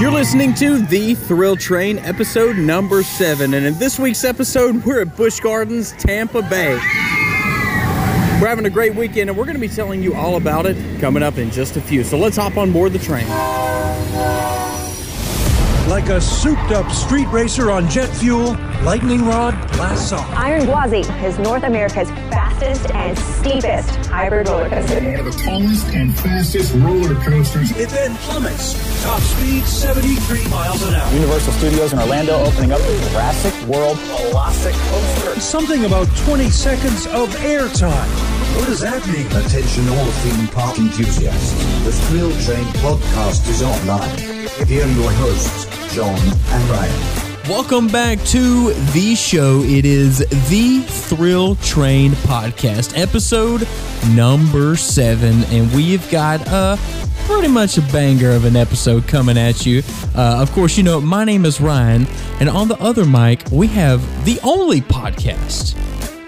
You're listening to The Thrill Train, episode number seven. And in this week's episode, we're at Busch Gardens, Tampa Bay. We're having a great weekend, and we're going to be telling you all about it coming up in just a few. So let's hop on board the train. Like a souped up street racer on jet fuel, Lightning Rod blasts off. Iron Gwazi is North America's fastest and steepest hybrid roller coaster. one of the tallest and fastest roller coasters. It then plummets. Top speed 73 miles an hour. Universal Studios in Orlando opening up the Jurassic World Velocic Coaster. Something about 20 seconds of airtime. What does that mean? Attention all theme park enthusiasts. The Thrill Train podcast is online. Here are your hosts, Jon and Ryan. Welcome back to the show. It is the Thrill Train podcast, episode number seven, and we've got a pretty much a banger of an episode coming at you. Uh, of course, you know my name is Ryan, and on the other mic we have the only podcast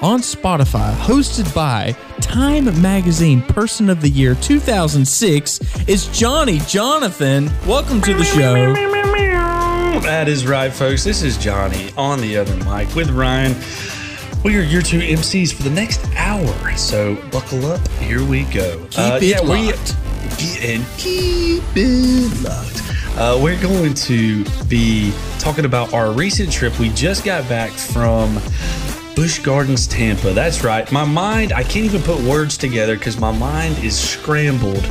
on Spotify hosted by Time Magazine Person of the Year 2006 is Johnny Jonathan. Welcome to the show. That is right, folks. This is Johnny on the other mic with Ryan. We are your two MCs for the next hour, so buckle up. Here we go. Keep it locked. and keep it locked. Uh, we're going to be talking about our recent trip. We just got back from Busch Gardens, Tampa. That's right. My mind, I can't even put words together because my mind is scrambled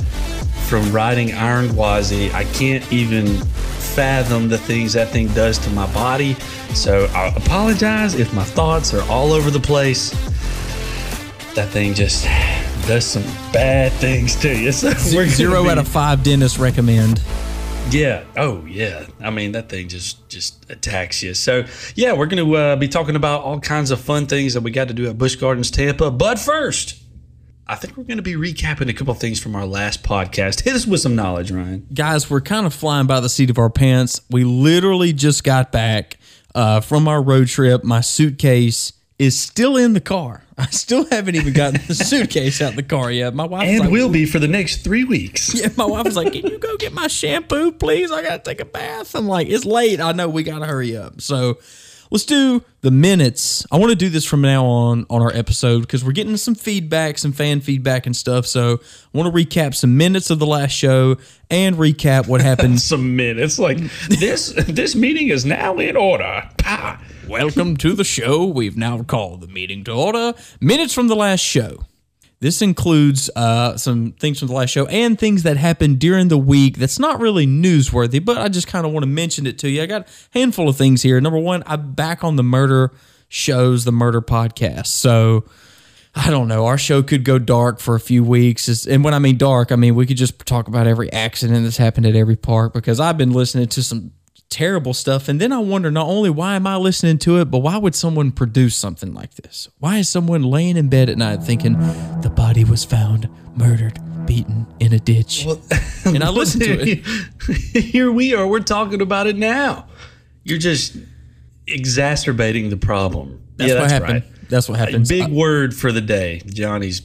from riding Iron Gwazi. I can't even fathom the things that thing does to my body. So I apologize if my thoughts are all over the place. That thing just does some bad things to you. So we're Zero be- out of five dentists recommend. Yeah. Oh, yeah. I mean, that thing just just attacks you. So, yeah, we're going to uh, be talking about all kinds of fun things that we got to do at Busch Gardens, Tampa. But first, I think we're going to be recapping a couple things from our last podcast. Hit us with some knowledge, Ryan. Guys, we're kind of flying by the seat of our pants. We literally just got back uh, from our road trip. My suitcase is still in the car. I still haven't even gotten the suitcase out of the car yet. My wife And like, will be for the next three weeks. Yeah, my wife was like, "Can you go get my shampoo, please? I gotta take a bath." I'm like, "It's late. I know we gotta hurry up." So, let's do the minutes. I want to do this from now on on our episode because we're getting some feedback, some fan feedback and stuff. So, I want to recap some minutes of the last show and recap what happened. Some minutes. Like, this, this meeting is now in order. Pah. Welcome to the show. We've now called the meeting to order. Minutes from the last show. This includes uh, some things from the last show and things that happened during the week that's not really newsworthy, but I just kind of want to mention it to you. I got a handful of things here. Number one, I'm back on the murder shows, the murder podcast. So I don't know. Our show could go dark for a few weeks. And when I mean dark, I mean we could just talk about every accident that's happened at every park because I've been listening to some terrible stuff. And then I wonder not only why am I listening to it, but why would someone produce something like this? Why is someone laying in bed at night thinking the body was found murdered, beaten in a ditch? and I listen to it. Here we are. We're talking about it now. You're just exacerbating the problem. That's yeah, what that's happened. right. That's what A happens. big I- word for the day. Johnny's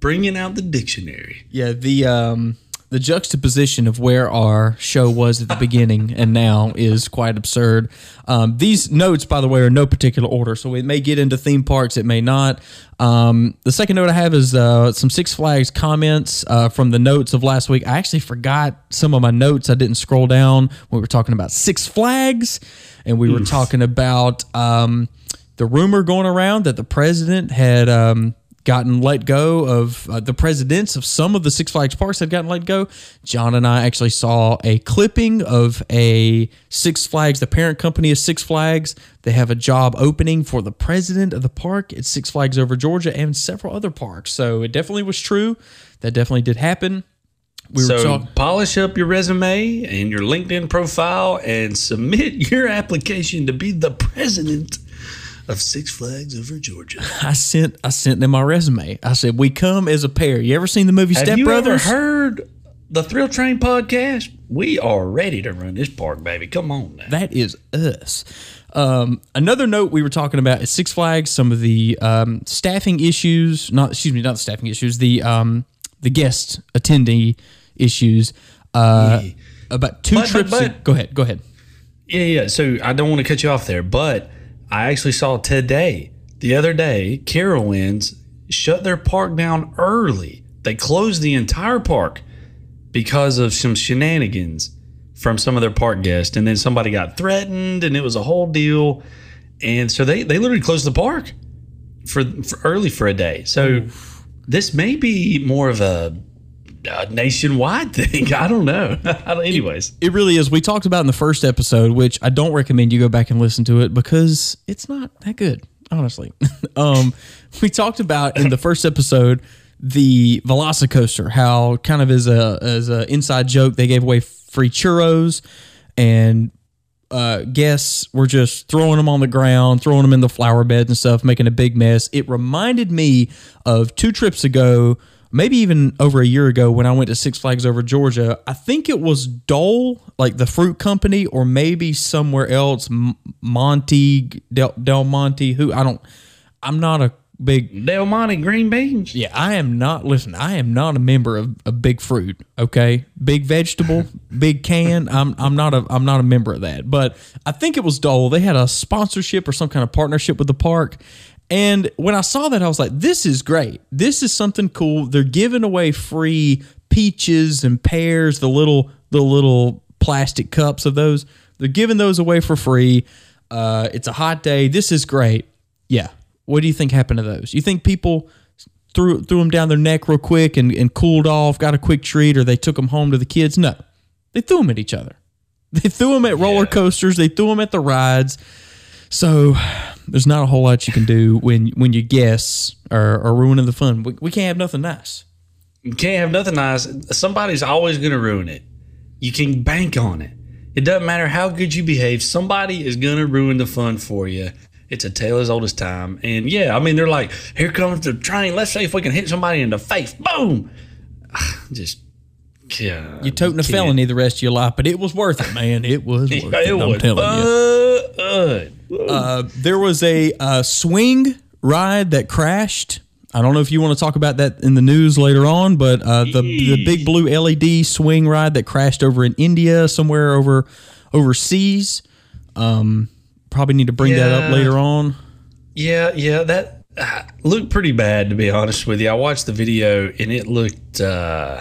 bringing out the dictionary. Yeah, the um the juxtaposition of where our show was at the beginning and now is quite absurd. Um, these notes, by the way, are in no particular order, so it may get into theme parks, it may not. Um, the second note I have is uh, some Six Flags comments uh, from the notes of last week. I actually forgot some of my notes. I didn't scroll down. We were talking about Six Flags, and we were talking about um, the rumor going around that the president had. Gotten let go of uh, the presidents of some of the Six Flags parks have gotten let go. Jon and I actually saw a clipping of a Six Flags, the parent company of Six Flags. They have a job opening for the president of the park at Six Flags over Georgia and several other parks. So it definitely was true. That definitely did happen. We were So talking. polish up your resume and your LinkedIn profile and submit your application to be the president of Six Flags over Georgia. I sent I sent them my resume. I said we come as a pair. You ever seen the movie Have Step you ever heard the Thrill Train podcast? We are ready to run this park, baby. Come on now. That is us. Um, another note we were talking about is Six Flags. Some of the um, staffing issues, not excuse me, not the staffing issues. The um, the guest attendee issues. Uh, about two But- trips. but- go ahead. Go ahead. Yeah, yeah. So I don't want to cut you off there, but I actually saw today, the other day, Carowinds shut their park down early. They closed the entire park because of some shenanigans from some of their park guests, and then somebody got threatened, and it was a whole deal. And so they they literally closed the park for, for early for a day. So this may be more of a, a nationwide thing. I don't know. Anyways. It really is. We talked about in the first episode, which I don't recommend you go back and listen to it because it's not that good, honestly. um, we talked about in the first episode the Velocicoaster, how kind of as a as a inside joke they gave away free churros and uh, guests were just throwing them on the ground, throwing them in the flower beds and stuff, making a big mess. It reminded me of two trips ago, maybe even over a year ago when I went to Six Flags over Georgia. I think it was Dole, like the fruit company, or maybe somewhere else, M- Monty, Del, Del Monte, who I don't, I'm not a big Del Monte green beans. yeah, I am not. Listen, I am not a member of, of Big Fruit. Okay, Big Vegetable, Big Can. I'm I'm not a I'm not a member of that. But I think it was Dole. They had a sponsorship or some kind of partnership with the park. And when I saw that, I was like, "This is great. This is something cool. They're giving away free peaches and pears, the little the little plastic cups of those. They're giving those away for free. Uh, it's a hot day. This is great. Yeah. What do you think happened to those? You think people threw threw them down their neck real quick and, and cooled off, got a quick treat, or they took them home to the kids? No, they threw them at each other. They threw them at roller coasters. They threw them at the rides. So there's not a whole lot you can do when when your guests are, are ruining the fun. We, we can't have nothing nice. You can't have nothing nice. Somebody's always going to ruin it. You can bank on it. It doesn't matter how good you behave. Somebody is going to ruin the fun for you. It's a tale as old as time. And yeah, I mean, they're like, here comes the train. Let's see if we can hit somebody in the face. Boom. Just, yeah. You're toting a felony the rest of your life, but it was worth it, man. It was worth it. It I'm was telling you. Uh, there was a uh, swing ride that crashed. I don't know if you want to talk about that in the news later on, but uh, the the big blue LED swing ride that crashed over in India, somewhere over overseas. Um, probably need to bring that up later on. Yeah, yeah, that uh, looked pretty bad to be honest with you. I watched the video and it looked uh,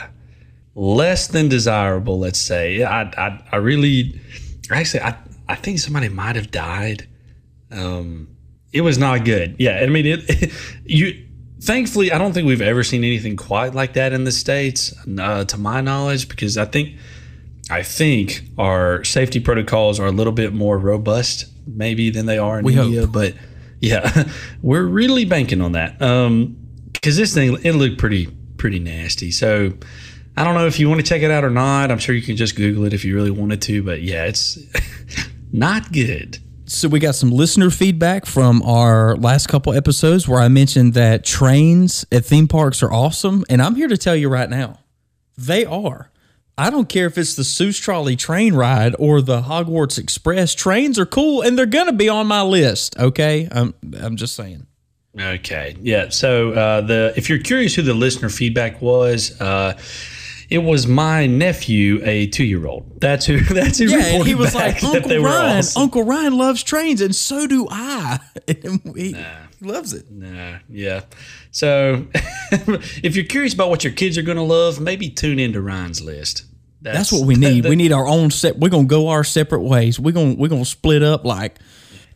less than desirable. Let's say. I, I, I really, actually, I, I think somebody might have died. Um, it was not good. Yeah, I mean, it. you, thankfully, I don't think we've ever seen anything quite like that in the states, uh, to my knowledge, because I think. I think our safety protocols are a little bit more robust, maybe than they are in We hope. India. But yeah, we're really banking on that. Um, because this thing it looked pretty pretty nasty. So I don't know if you want to check it out or not. I'm sure you can just Google it if you really wanted to. But yeah, it's not good. So we got some listener feedback from our last couple episodes where I mentioned that trains at theme parks are awesome, and I'm here to tell you right now, they are. I don't care if it's the Seuss Trolley train ride or the Hogwarts Express. Trains are cool, and they're gonna be on my list. Okay, I'm I'm just saying. Okay, yeah. So uh, the if you're curious who the listener feedback was, uh, it was my nephew, a two year old. That's who. That's who. Yeah, and he reported was like, that Uncle Ryan. awesome. Uncle Ryan loves trains, and so do I. And he, he loves it. Nah, yeah. So if you're curious about what your kids are going to love, maybe tune into Ryan's list. That's what we need. we need our own set. We're gonna go our separate ways. We're gonna we're gonna split up like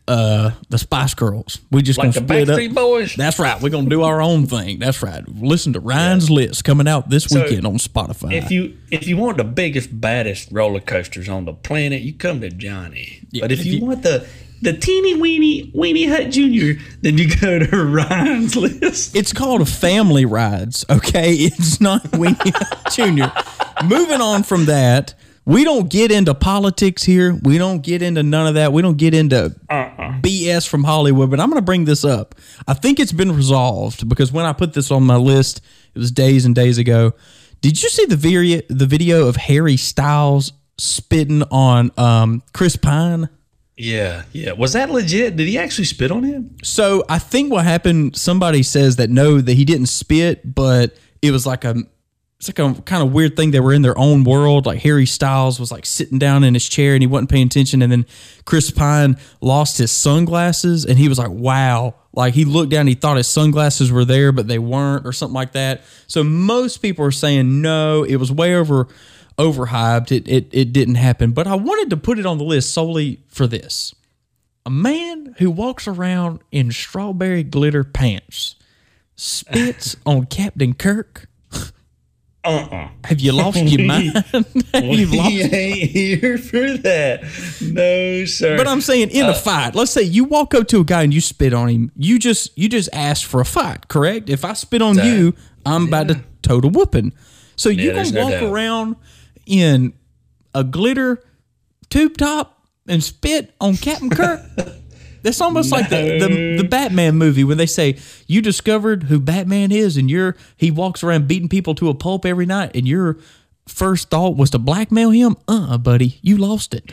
uh the Spice Girls. We just like gonna split Backstreet up. Boys. That's right. We're gonna do our own thing. That's right. Listen to Ryan's list coming out this So, weekend on Spotify. If you if you want the biggest baddest roller coasters on the planet, you come to Johnny. but if, if you, you- want the the teeny weeny weeny hut junior, then you go to Ryan's list. it's called a family rides. Okay, it's not Winnie Junior. Moving on from that, we don't get into politics here. We don't get into none of that. We don't get into BS from Hollywood. But I'm going to bring this up. I think it's been resolved because when I put this on my list, it was days and days ago. Did you see the video? The video of Harry Styles spitting on um, Chris Pine? Yeah, yeah. Was that legit? Did he actually spit on him? So I think what happened, somebody says that no, that he didn't spit, but it was like a it's like a kind of weird thing. They were in their own world. Like Harry Styles was like sitting down in his chair and he wasn't paying attention. And then Chris Pine lost his sunglasses and he was like, wow. Like he looked down, he thought his sunglasses were there, but they weren't, or something like that. So most people are saying no, it was way over overhyped. It it it didn't happen. But I wanted to put it on the list solely for this. A man who walks around in strawberry glitter pants spits on Captain Kirk. Uh-uh. Have you lost your mind? You've lost he ain't here for that. No, sir. But I'm saying in a uh, fight, let's say you walk up to a guy and you spit on him. You just you just asked for a fight, correct? If I spit on That- you, I'm about to total whooping. So you Yeah, gonna no walk doubt. around in a glitter tube top and spit on Captain Kirk? That's almost like the, the the Batman movie when they say you discovered who Batman is and you're he walks around beating people to a pulp every night and your first thought was to blackmail him. Uh, buddy, you lost it.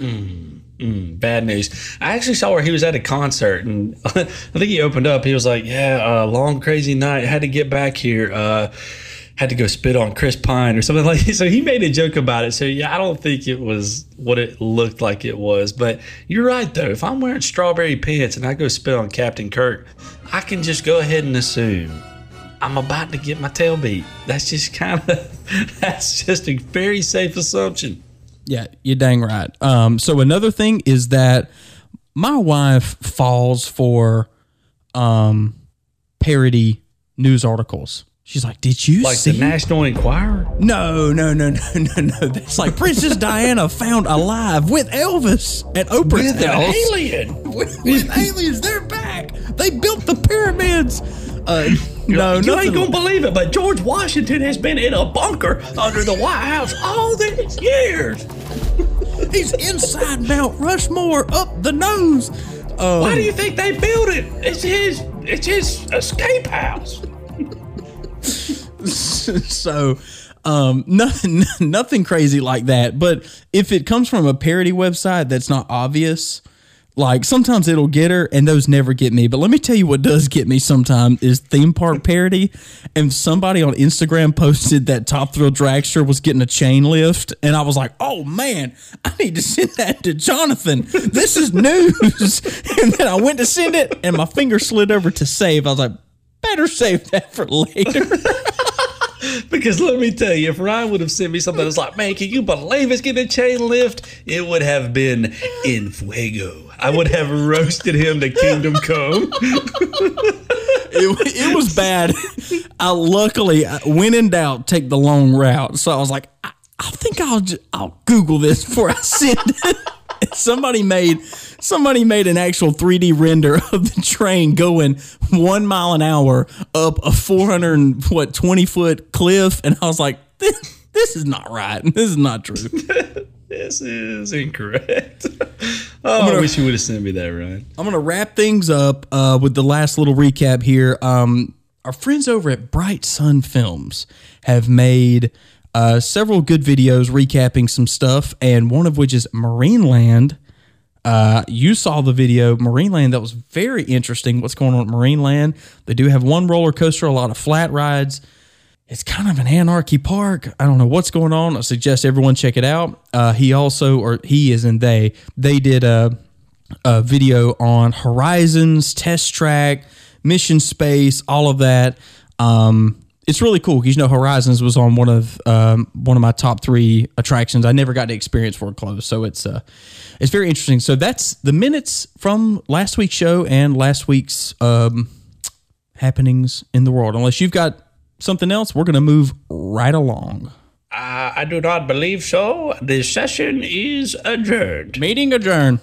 Bad news. I actually saw where he was at a concert, and I think he opened up. He was like, "Yeah, uh, long crazy night. Had to get back here. Uh, had to go spit on Chris Pine or something like." that. So he made a joke about it. So yeah, I don't think it was what it looked like it was. But you're right though. If I'm wearing strawberry pants and I go spit on Captain Kirk, I can just go ahead and assume. I'm about to get my tail beat. That's just kind of, that's just a very safe assumption. Yeah, you're dang right. Um, so another thing is that my wife falls for um, parody news articles. She's like, "Did you see? Like see?" the National Enquirer. no, no, no, no, no, no. That's like Princess Diana found alive with Elvis at Oprah's With house. alien. With, with aliens, they're back. They built the pyramids. Uh, no, no. you nothing. ain't gonna believe it, but George Washington has been in a bunker under the White House all these years. He's inside Mount Rushmore, up the nose. Um, Why do you think they built it? It's his. It's his escape house. so um nothing nothing crazy like that. But if it comes from a parody website that's not obvious like sometimes it'll get her and those never get me. But let me tell you what does get me sometimes is theme park parody. And somebody on instagram posted that top thrill dragster was getting a chain lift. And i was like oh man i need to send that to jonathan. This is news. And then i went to send it and my finger slid over to save. I was like better save that for later Because let me tell you, if Ryan would have sent me something that's like, man, can you believe it's getting a chain lift? It would have been in fuego. I would have roasted him to kingdom come. it, it was bad. I luckily, uh, when in doubt, take the long route. So I was like, I, I think I'll just, I'll Google this before I send it. Somebody made somebody made an actual 3D render of the train going one mile an hour up a 400 what 20 foot cliff, and I was like, this, this is not right. This is not true. this is incorrect. Oh, I wish you would have sent me that, Ryan. I'm gonna wrap things up uh, with the last little recap here. Um, our friends over at Bright Sun Films have made uh, several good videos recapping some stuff, and one of which is Marineland. Uh, you saw the video Marineland that was very interesting. What's going on at Marineland? They do have one roller coaster, a lot of flat rides. It's kind of an anarchy park. I don't know what's going on. I suggest everyone check it out. Uh, he also, or he is and they, they did a, a video on Horizons, Test Track, Mission Space, all of that. Um, it's really cool because you know Horizons was on one of um, one of my top three attractions. I never got to experience for close, so it's uh, it's very interesting. So that's the minutes from last week's show and last week's um, happenings in the world. Unless you've got something else, we're going to move right along. Uh, I do not believe so. The session is adjourned. Meeting adjourned.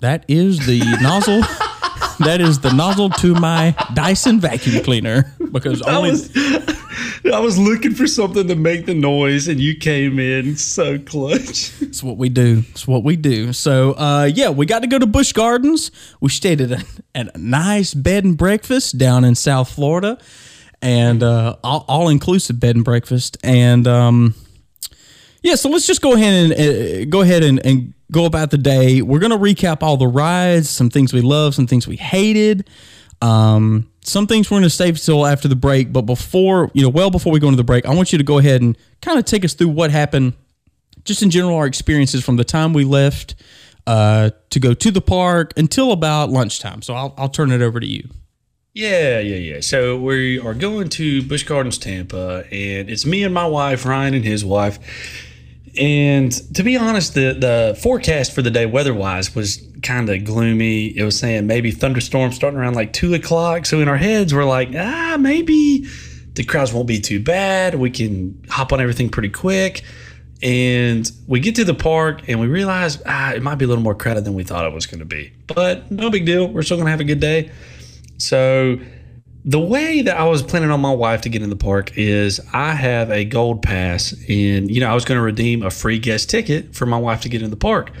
That is the nozzle. That is the nozzle to my Dyson vacuum cleaner because I only was, I was looking for something to make the noise, and you came in so clutch. it's what we do. It's what we do. So, uh, yeah, we got to go to Busch Gardens. We stayed at a, at a nice bed and breakfast down in South Florida, and uh, all, all inclusive bed and breakfast. And um, yeah, so let's just go ahead and uh, go ahead and, and go about the day. We're gonna recap all the rides, some things we love, some things we hated, um, some things we're going to save till after the break, but before, you know, well before we go into the break, I want you to go ahead and kind of take us through what happened, just in general, our experiences from the time we left uh, to go to the park until about lunchtime. So I'll, I'll turn it over to you. Yeah, yeah, yeah. So we are going to Busch Gardens, Tampa, and it's me and my wife, Ryan and his wife. And to be honest, the the forecast for the day weather wise was kind of gloomy. It was saying maybe thunderstorms starting around like two o'clock. So in our heads, we're like, ah, maybe the crowds won't be too bad. We can hop on everything pretty quick. And we get to the park and we realize ah, it might be a little more crowded than we thought it was going to be. But no big deal. We're still going to have a good day. So the way that I was planning on my wife to get in the park is I have a gold pass, and you know I was going to redeem a free guest ticket for my wife to get in the park.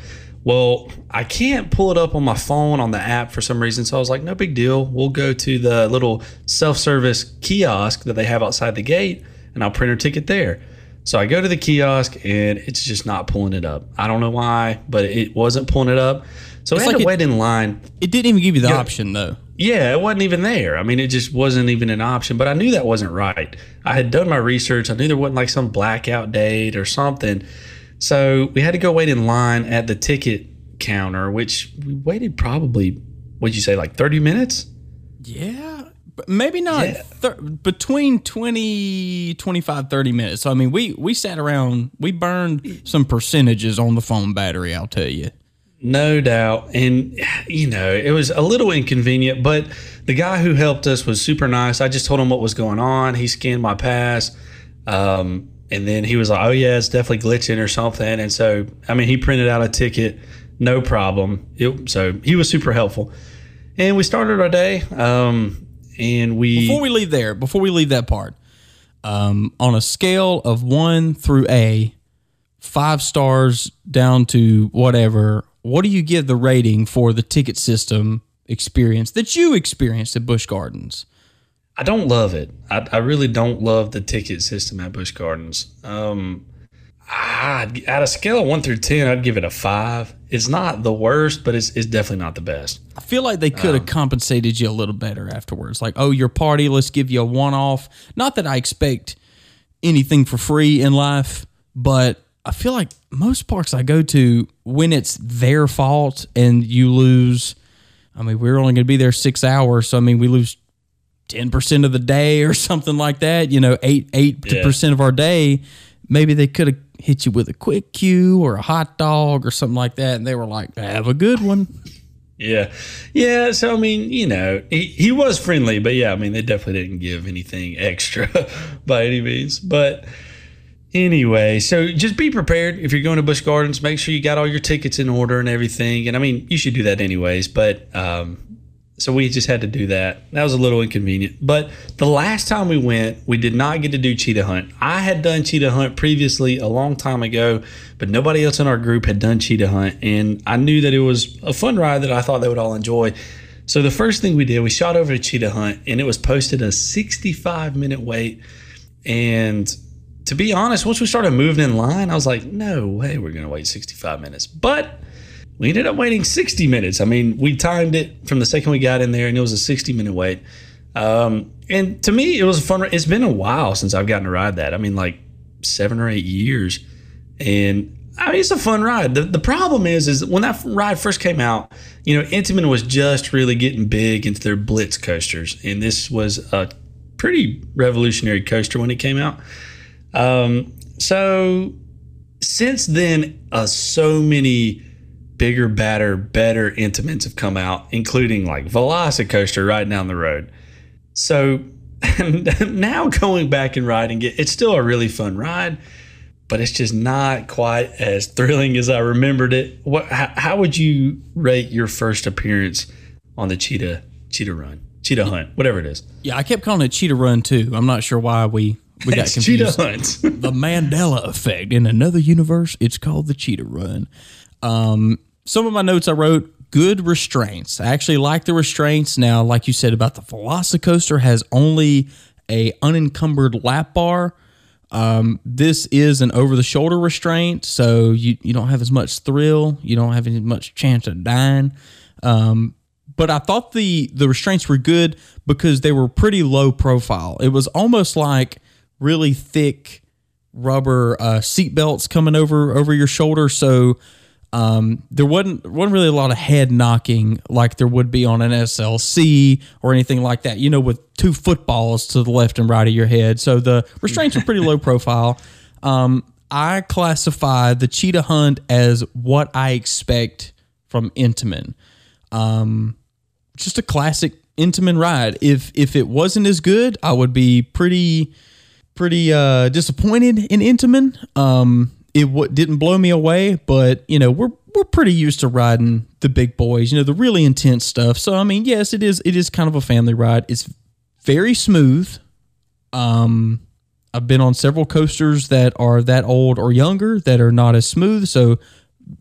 Well, I can't pull it up on my phone on the app for some reason, so I was like, no big deal. We'll go to the little self-service kiosk that they have outside the gate, and I'll print her ticket there. So I go to the kiosk, and it's just not pulling it up. I don't know why, but it wasn't pulling it up. So I It's had like to it- wait in line It didn't even give you the option, though. yeah, it wasn't even there. I mean, it just wasn't even an option. But I knew that wasn't right. I had done my research. I knew there wasn't like some blackout date or something. So we had to go wait in line at the ticket counter, which we waited probably, what'd you say, like 30 minutes? Yeah, but maybe not Yeah. thir- between 20, 25, 30 minutes. So, I mean, we, we sat around, we burned some percentages on the phone battery, I'll tell you. No doubt. And, you know, it was a little inconvenient, but the guy who helped us was super nice. I just told him what was going on. He scanned my pass. Um, and then he was like, oh, yeah, it's definitely glitching or something. And so, I mean, he printed out a ticket, no problem. It, so he was super helpful. And we started our day. Um, and we, Before we leave there, before we leave that part, um, on a scale of one through A, five stars down to whatever, what do you give the rating for the ticket system experience that you experienced at Busch Gardens? I don't love it. I, I really don't love the ticket system at Busch Gardens. Um, I, at a scale of one through ten, I'd give it a five. It's not the worst, but it's, it's definitely not the best. I feel like they could have compensated you a little better afterwards. Like, oh, your party, let's give you a one off. Not that I expect anything for free in life, but I feel like most parks I go to, when it's their fault and you lose, I mean, we're only going to be there six hours. So, I mean, we lose 10% of the day or something like that, you know, eight, 8% of our day. Maybe they could have hit you with a quick cue or a hot dog or something like that. And they were like, have a good one. Yeah, yeah. So I mean, you know, he, he was friendly, but yeah, I mean, they definitely didn't give anything extra by any means. But anyway, so just be prepared if you're going to Busch Gardens. Make sure you got all your tickets in order and everything. And I mean, you should do that anyways. But um, so we just had to do that. That was a little inconvenient. But the last time we went, we did not get to do cheetah hunt. I had done cheetah hunt previously a long time ago, but nobody else in our group had done cheetah hunt. And I knew that it was a fun ride that I thought they would all enjoy. So the first thing we did, we shot over to cheetah hunt and it was posted a 65 minute wait. And to be honest, once we started moving in line, I was like, no way we're going to wait 65 minutes. But we ended up waiting 60 minutes. I mean, we timed it from the second we got in there, and it was a 60 minute wait. Um, and to me, it was a fun. It's been a while since I've gotten to ride that. I mean, like seven or eight years, and I mean, it's a fun ride. The, the problem is, is when that ride first came out, you know, Intamin was just really getting big into their Blitz coasters, and this was a pretty revolutionary coaster when it came out. Um, so since then, uh, so many bigger, badder, better Intamins have come out, including like Velocicoaster right down the road. So now going back and riding it, it's still a really fun ride, but it's just not quite as thrilling as I remembered it. What? How, how would you rate your first appearance on the Cheetah Cheetah Run, Cheetah Hunt, whatever it is? Yeah, I kept calling it Cheetah Run too. I'm not sure why we we got confused. Cheetah Hunt. the Mandela effect. In another universe, it's called the Cheetah Run. Um, some of my notes I wrote good restraints. I actually like the restraints. Now, like you said about the Velocicoaster, has only a unencumbered lap bar. Um, this is an over the shoulder restraint, so you, you don't have as much thrill. You don't have as much chance of dying. Um, but I thought the the restraints were good because they were pretty low profile. It was almost like really thick rubber uh, seat belts coming over over your shoulder, so um, there wasn't wasn't really a lot of head knocking like there would be on an SLC or anything like that. You know, with two footballs to the left and right of your head. So the restraints are pretty low profile. Um, I classify the cheetah hunt as what I expect from Intamin. Um, just a classic Intamin ride. If if it wasn't as good, I would be pretty pretty uh, disappointed in Intamin. Um, it w- didn't blow me away, but you know we're we're pretty used to riding the big boys, you know the really intense stuff. So I mean, yes, it is it is kind of a family ride. It's very smooth. Um, I've been on several coasters that are that old or younger that are not as smooth, so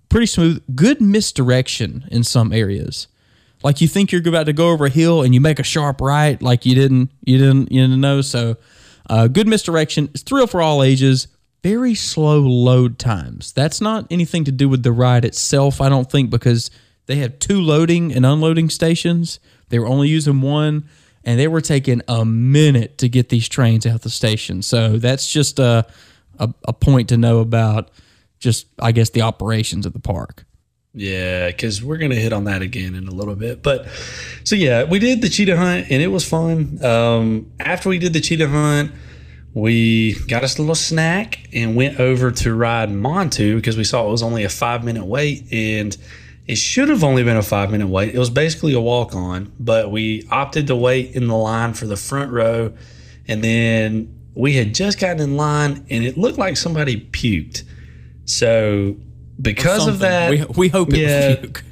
pretty smooth. Good misdirection in some areas. Like you think you're about to go over a hill and you make a sharp right, like you didn't you didn't you didn't know. So uh, good misdirection. It's thrill for all ages. Very slow load times. That's not anything to do with the ride itself, I don't think, because they have two loading and unloading stations. They were only using one, and they were taking a minute to get these trains out the station. So that's just a, a, a point to know about just, I guess, the operations of the park. Yeah, because we're gonna hit on that again in a little bit. But so yeah, we did the cheetah hunt and it was fun. Um, after we did the cheetah hunt, we got us a little snack and went over to ride Montu because we saw it was only a five minute wait and it should have only been a five minute wait. It was basically a walk on, but we opted to wait in the line for the front row. And then we had just gotten in line and it looked like somebody puked. So because of that, we, we hope it yeah. was puke.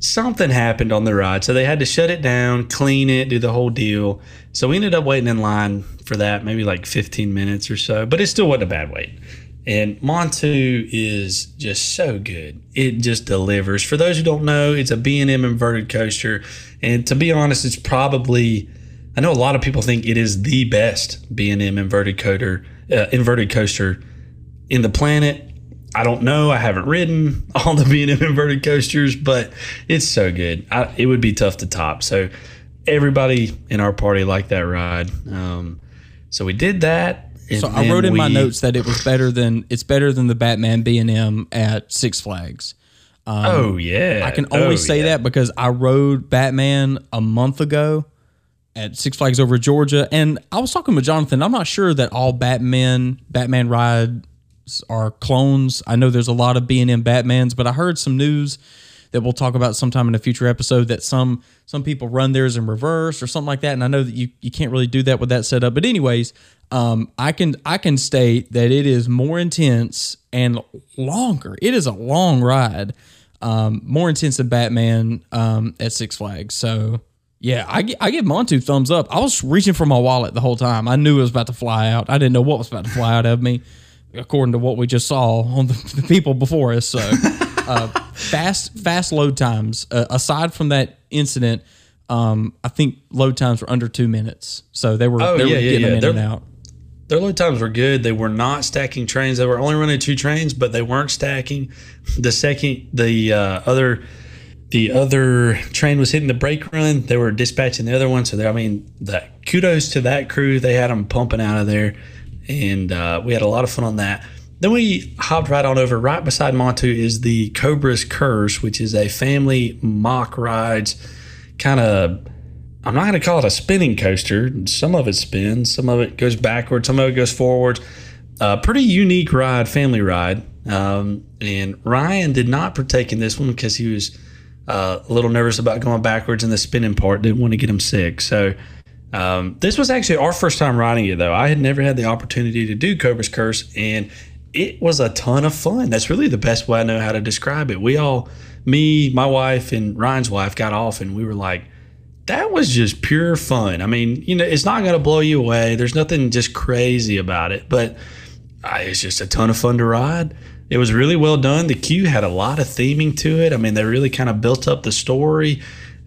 something happened on the ride. So they had to shut it down, clean it, do the whole deal. So we ended up waiting in line for that, maybe like 15 minutes or so, but it still wasn't a bad wait. And Montu is just so good. It just delivers. For those who don't know, it's a B&M inverted coaster. And to be honest, it's probably, I know a lot of people think it is the best B&M inverted coaster, uh, inverted coaster in the planet. I don't know. I haven't ridden all the B&M inverted coasters, but it's so good. I, it would be tough to top. So everybody in our party liked that ride. Um, so we did that. So I wrote in my notes that it was better than it's better than the Batman B and M at Six Flags. oh yeah, I can only Oh, say yeah. that because I rode Batman a month ago at Six Flags over Georgia, and I was talking with Jonathan. I'm not sure that all Batman Batman rides are clones. I know there's a lot of B and M Batmans, but I heard some news that we'll talk about sometime in a future episode that some some people run theirs in reverse or something like that. And I know that you, you can't really do that with that setup. But anyways, um, I can I can state that it is more intense and longer. It is a long ride, um, more intense than Batman um, at Six Flags. So yeah, I, I give Montu thumbs up. I was reaching for my wallet the whole time. I knew it was about to fly out. I didn't know what was about to fly out of me, according to what we just saw on the, the people before us. So uh, fast fast load times. Uh, aside from that incident, um, I think load times were under two minutes. So they were Oh, they yeah, were yeah, getting yeah. them in They're- and out. Their load times were good. They were not stacking trains. They were only running two trains, but they weren't stacking. The second, the uh, other, the other train was hitting the brake run. They were dispatching the other one. So they, I mean, that kudos to that crew. They had them pumping out of there, and uh, we had a lot of fun on that. Then we hopped right on over. Right beside Montu is the Cobra's Curse, which is a family Mack rides, kind of I'm not going to call it a spinning coaster. Some of it spins, some of it goes backwards, some of it goes forwards. Uh, pretty unique ride, family ride. Um, and Ryan did not partake in this one because he was uh, a little nervous about going backwards in the spinning part. Didn't want to get him sick. So um, this was actually our first time riding it, though. I had never had the opportunity to do Cobra's Curse, and it was a ton of fun. That's really the best way I know how to describe it. We all, me, my wife, and Ryan's wife, got off, and we were like that was just pure fun. I mean, you know, it's not going to blow you away. There's nothing just crazy about it, but it's just a ton of fun to ride. It was really well done. The queue had a lot of theming to it. I mean, they really kind of built up the story,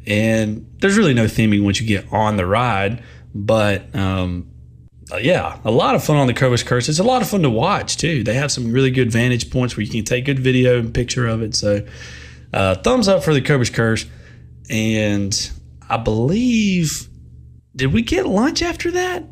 and there's really no theming once you get on the ride. But um, uh, yeah, a lot of fun on the Cobra's Curse. It's a lot of fun to watch too. They have some really good vantage points where you can take good video and picture of it. So, uh, thumbs up for the Cobra's Curse. And I believe, did we get lunch after that?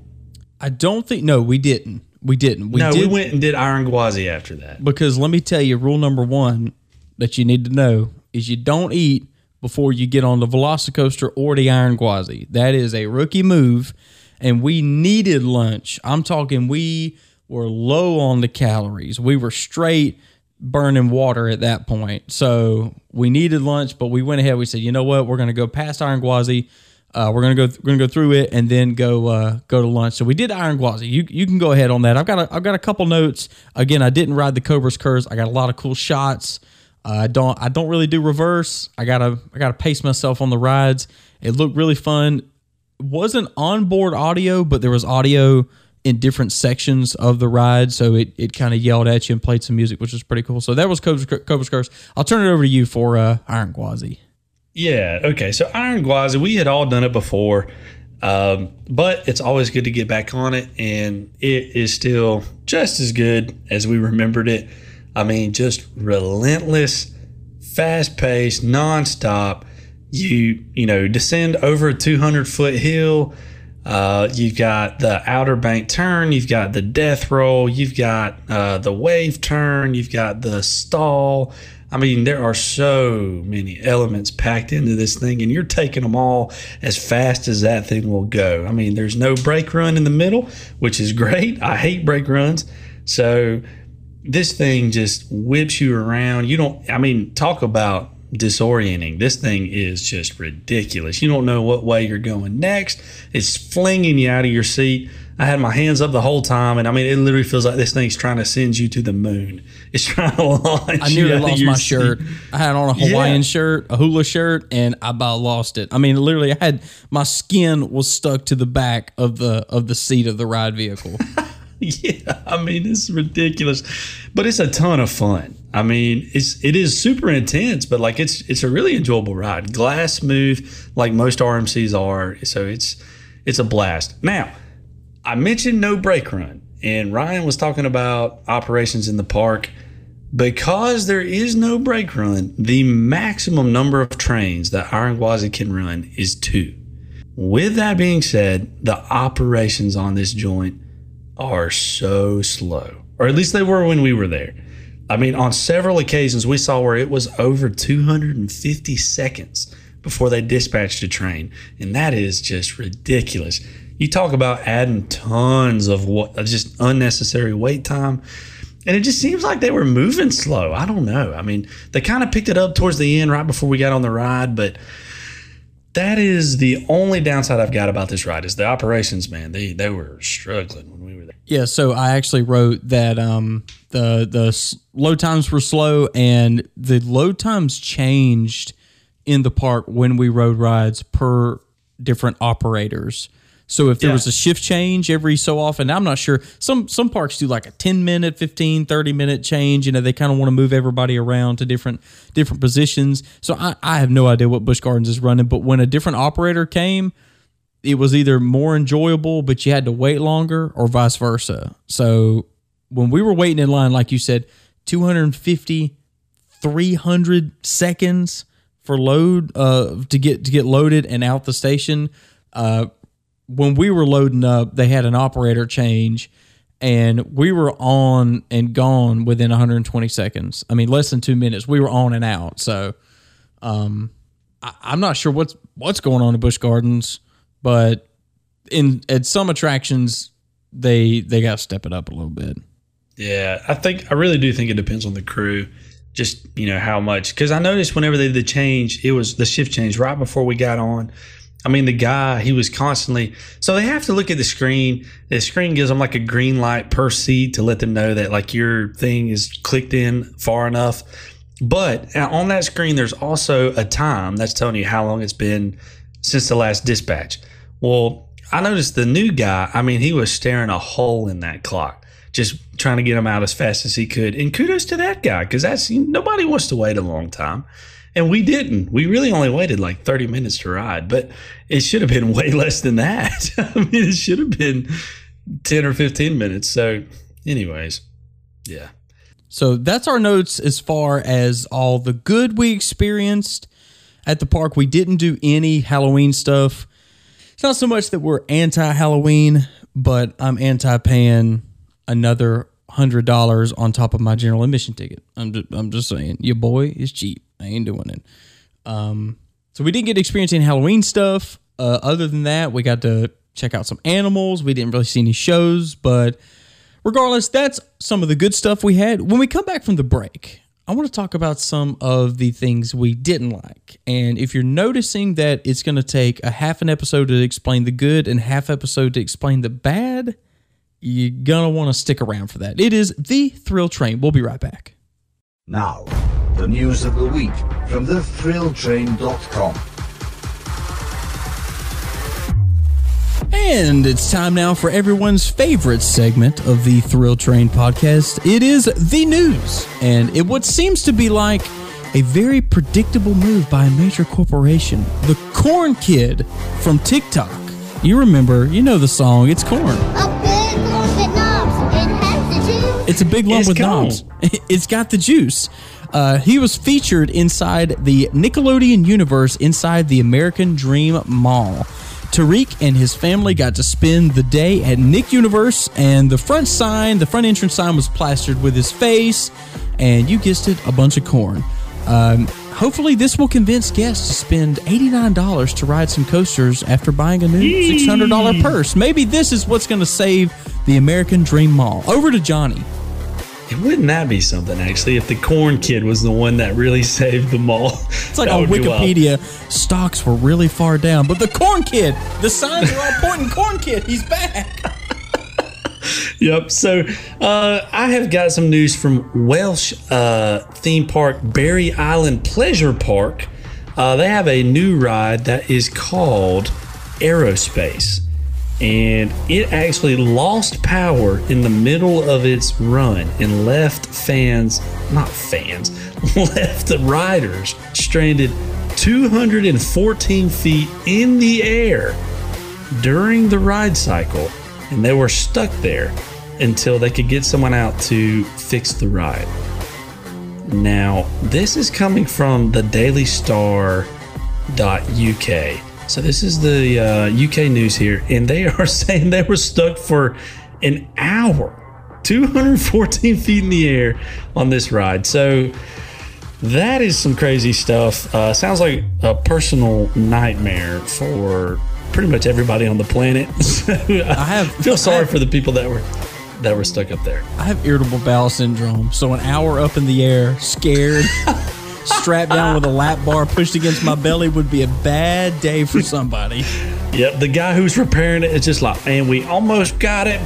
I don't think no, we didn't. We didn't. We no, did we went and did Iron Gwazi after that. because let me tell you, rule number one that you need to know is you don't eat before you get on the Velocicoaster or the Iron Gwazi. That is a rookie move, and we needed lunch. I'm talking we were low on the calories. We were straight burning water at that point. So we needed lunch, but we went ahead. We said, you know what? We're going to go past Iron Gwazi. Uh, we're gonna go. We're gonna go through it and then go uh, go to lunch. So we did Iron Gwazi. You you can go ahead on that. I've got a, I've got a couple notes. Again, I didn't ride the Cobra's Curse. I got a lot of cool shots. Uh, I don't I don't really do reverse. I gotta I gotta pace myself on the rides. It looked really fun. Wasn't onboard audio, but there was audio in different sections of the ride, so it, it kind of yelled at you and played some music, which was pretty cool. So that was Cobra's, Cobra's Curse. I'll turn it over to you for uh, Iron Gwazi. Yeah. Okay. So Iron Gwazi, we had all done it before, um, but it's always good to get back on it, and it is still just as good as we remembered it. I mean, just relentless, fast paced, nonstop. You you know descend over a 200 foot hill. Uh, you've got the Outer Bank turn, you've got the death roll, you've got uh, the wave turn, you've got the stall. I mean, there are so many elements packed into this thing, and you're taking them all as fast as that thing will go. I mean, there's no brake run in the middle, which is great. I hate brake runs. So this thing just whips you around. You don't, I mean, talk about disorienting. This thing is just ridiculous. You don't know what way you're going next. It's flinging you out of your seat. I had my hands up the whole time, and I mean, it literally feels like this thing's trying to send you to the moon. It's trying to launch. I you nearly lost my seat. shirt. I had on a Hawaiian Yeah. shirt, a hula shirt, and I about lost it. I mean, literally, I had my skin was stuck to the back of the of the seat of the ride vehicle. Yeah, I mean it's ridiculous, but it's a ton of fun. I mean, it's it is super intense, but like it's it's a really enjoyable ride. Glass smooth, like most RMCs are, so it's it's a blast. Now, I mentioned no brake run, and Ryan was talking about operations in the park. Because there is no brake run, the maximum number of trains that Iron Gwazi can run is two. With that being said, the operations on this joint are so slow, or at least they were when we were there. I mean, on several occasions, we saw where it was over 250 seconds before they dispatched a train, and that is just ridiculous. You talk about adding tons of what just unnecessary wait time. And it just seems like they were moving slow. I don't know. I mean, they kind of picked it up towards the end, right before we got on the ride, but that is the only downside I've got about this ride is the operations, man. They they were struggling when we were there. yeah, so I actually wrote that um, the the load times were slow, and the load times changed in the park when we rode rides per different operators. So if there Yeah. was a shift change every so often, I'm not sure. Some some parks do like a 10 minute, 15, 30 minute change. You know, they kind of want to move everybody around to different different positions. So I, I have no idea what Busch Gardens is running, but when a different operator came, it was either more enjoyable, but you had to wait longer, or vice versa. So when we were waiting in line, like you said, 250, 300 seconds for load uh, to get to get loaded and out the station. Uh, when we were loading up, they had an operator change, and we were on and gone within 120 seconds. I mean, less than two minutes. We were on and out. So um, I, I'm not sure what's what's going on at Busch Gardens, but in at some attractions they they got to step it up a little bit. Yeah, I think I really do think it depends on the crew. Just you know how much because I noticed whenever they did the change, it was the shift change right before we got on. I mean, the guy he was constantly so they have to look at the screen. The screen gives them like a green light per seat to let them know that like your thing is clicked in far enough. But uh, on that screen, there's also a time that's telling you how long it's been since the last dispatch. Well, I noticed the new guy. I mean, he was staring a hole in that clock just trying to get him out as fast as he could. And kudos to that guy because that's nobody wants to wait a long time. And we didn't. We really only waited like 30 minutes to ride, but it should have been way less than that. I mean, it should have been 10 or 15 minutes. So, anyways, yeah. So that's our notes as far as all the good we experienced. at the park. We didn't do any Halloween stuff. It's not so much that we're anti Halloween, but I'm anti paying another hundred dollars on top of my general admission ticket. I'm just, I'm just saying, your boy is cheap. I ain't doing it. Um, so we didn't get to experience any Halloween stuff. Uh, other than that, we got to check out some animals. We didn't really see any shows, but regardless, that's some of the good stuff we had. When we come back from the break, I want to talk about some of the things we didn't like. And if you're noticing that it's going to take a half an episode to explain the good and half episode to explain the bad, you're going to want to stick around for that. It is the Thrill Train. We'll be right back. Now, the news of the week from thethrilltrain.com. And it's time now for everyone's favorite segment of the Thrill Train podcast. It is the news. And it what seems to be like a very predictable move by a major corporation. The Corn Kid from TikTok. You remember, you know the song, it's corn. It's a big lump It's with gone. knobs. It's got the juice. Uh, he was featured inside the Nickelodeon universe inside the American Dream Mall. Tariq and his family got to spend the day at Nick Universe, and the front sign, the front entrance sign, was plastered with his face, and you guessed it, a bunch of corn. Um, hopefully, this will convince guests to spend $89 to ride some coasters after buying a new $600 purse. Maybe this is what's going to save the American Dream Mall. Over to Johnny. Wouldn't that be something, actually, if the corn kid was the one that really saved the mall? It's like on Wikipedia, stocks were really far down, but the Corn Kid, the signs are all pointing Corn Kid. He's back. Yep. So uh, I have got some news from Welsh uh, theme park Barry Island Pleasure Park. Uh, they have a new ride that is called Aerospace. And it actually lost power in the middle of its run and left fans, not fans, left the riders stranded 214 feet in the air during the ride cycle, and they were stuck there until they could get someone out to fix the ride. Now, this is coming from the Daily Star.uk. So, this is the uh, UK news here, and they are saying they were stuck for an hour, 214 feet in the air on this ride. So, that is some crazy stuff. Uh, sounds like a personal nightmare for pretty much everybody on the planet. So I have- feel sorry have- for the people that were that were stuck up there. I have irritable bowel syndrome, so an hour up in the air, scared, strapped down with a lap bar pushed against my belly would be a bad day for somebody. Yep, the guy who's repairing it is just like, man, we almost got it.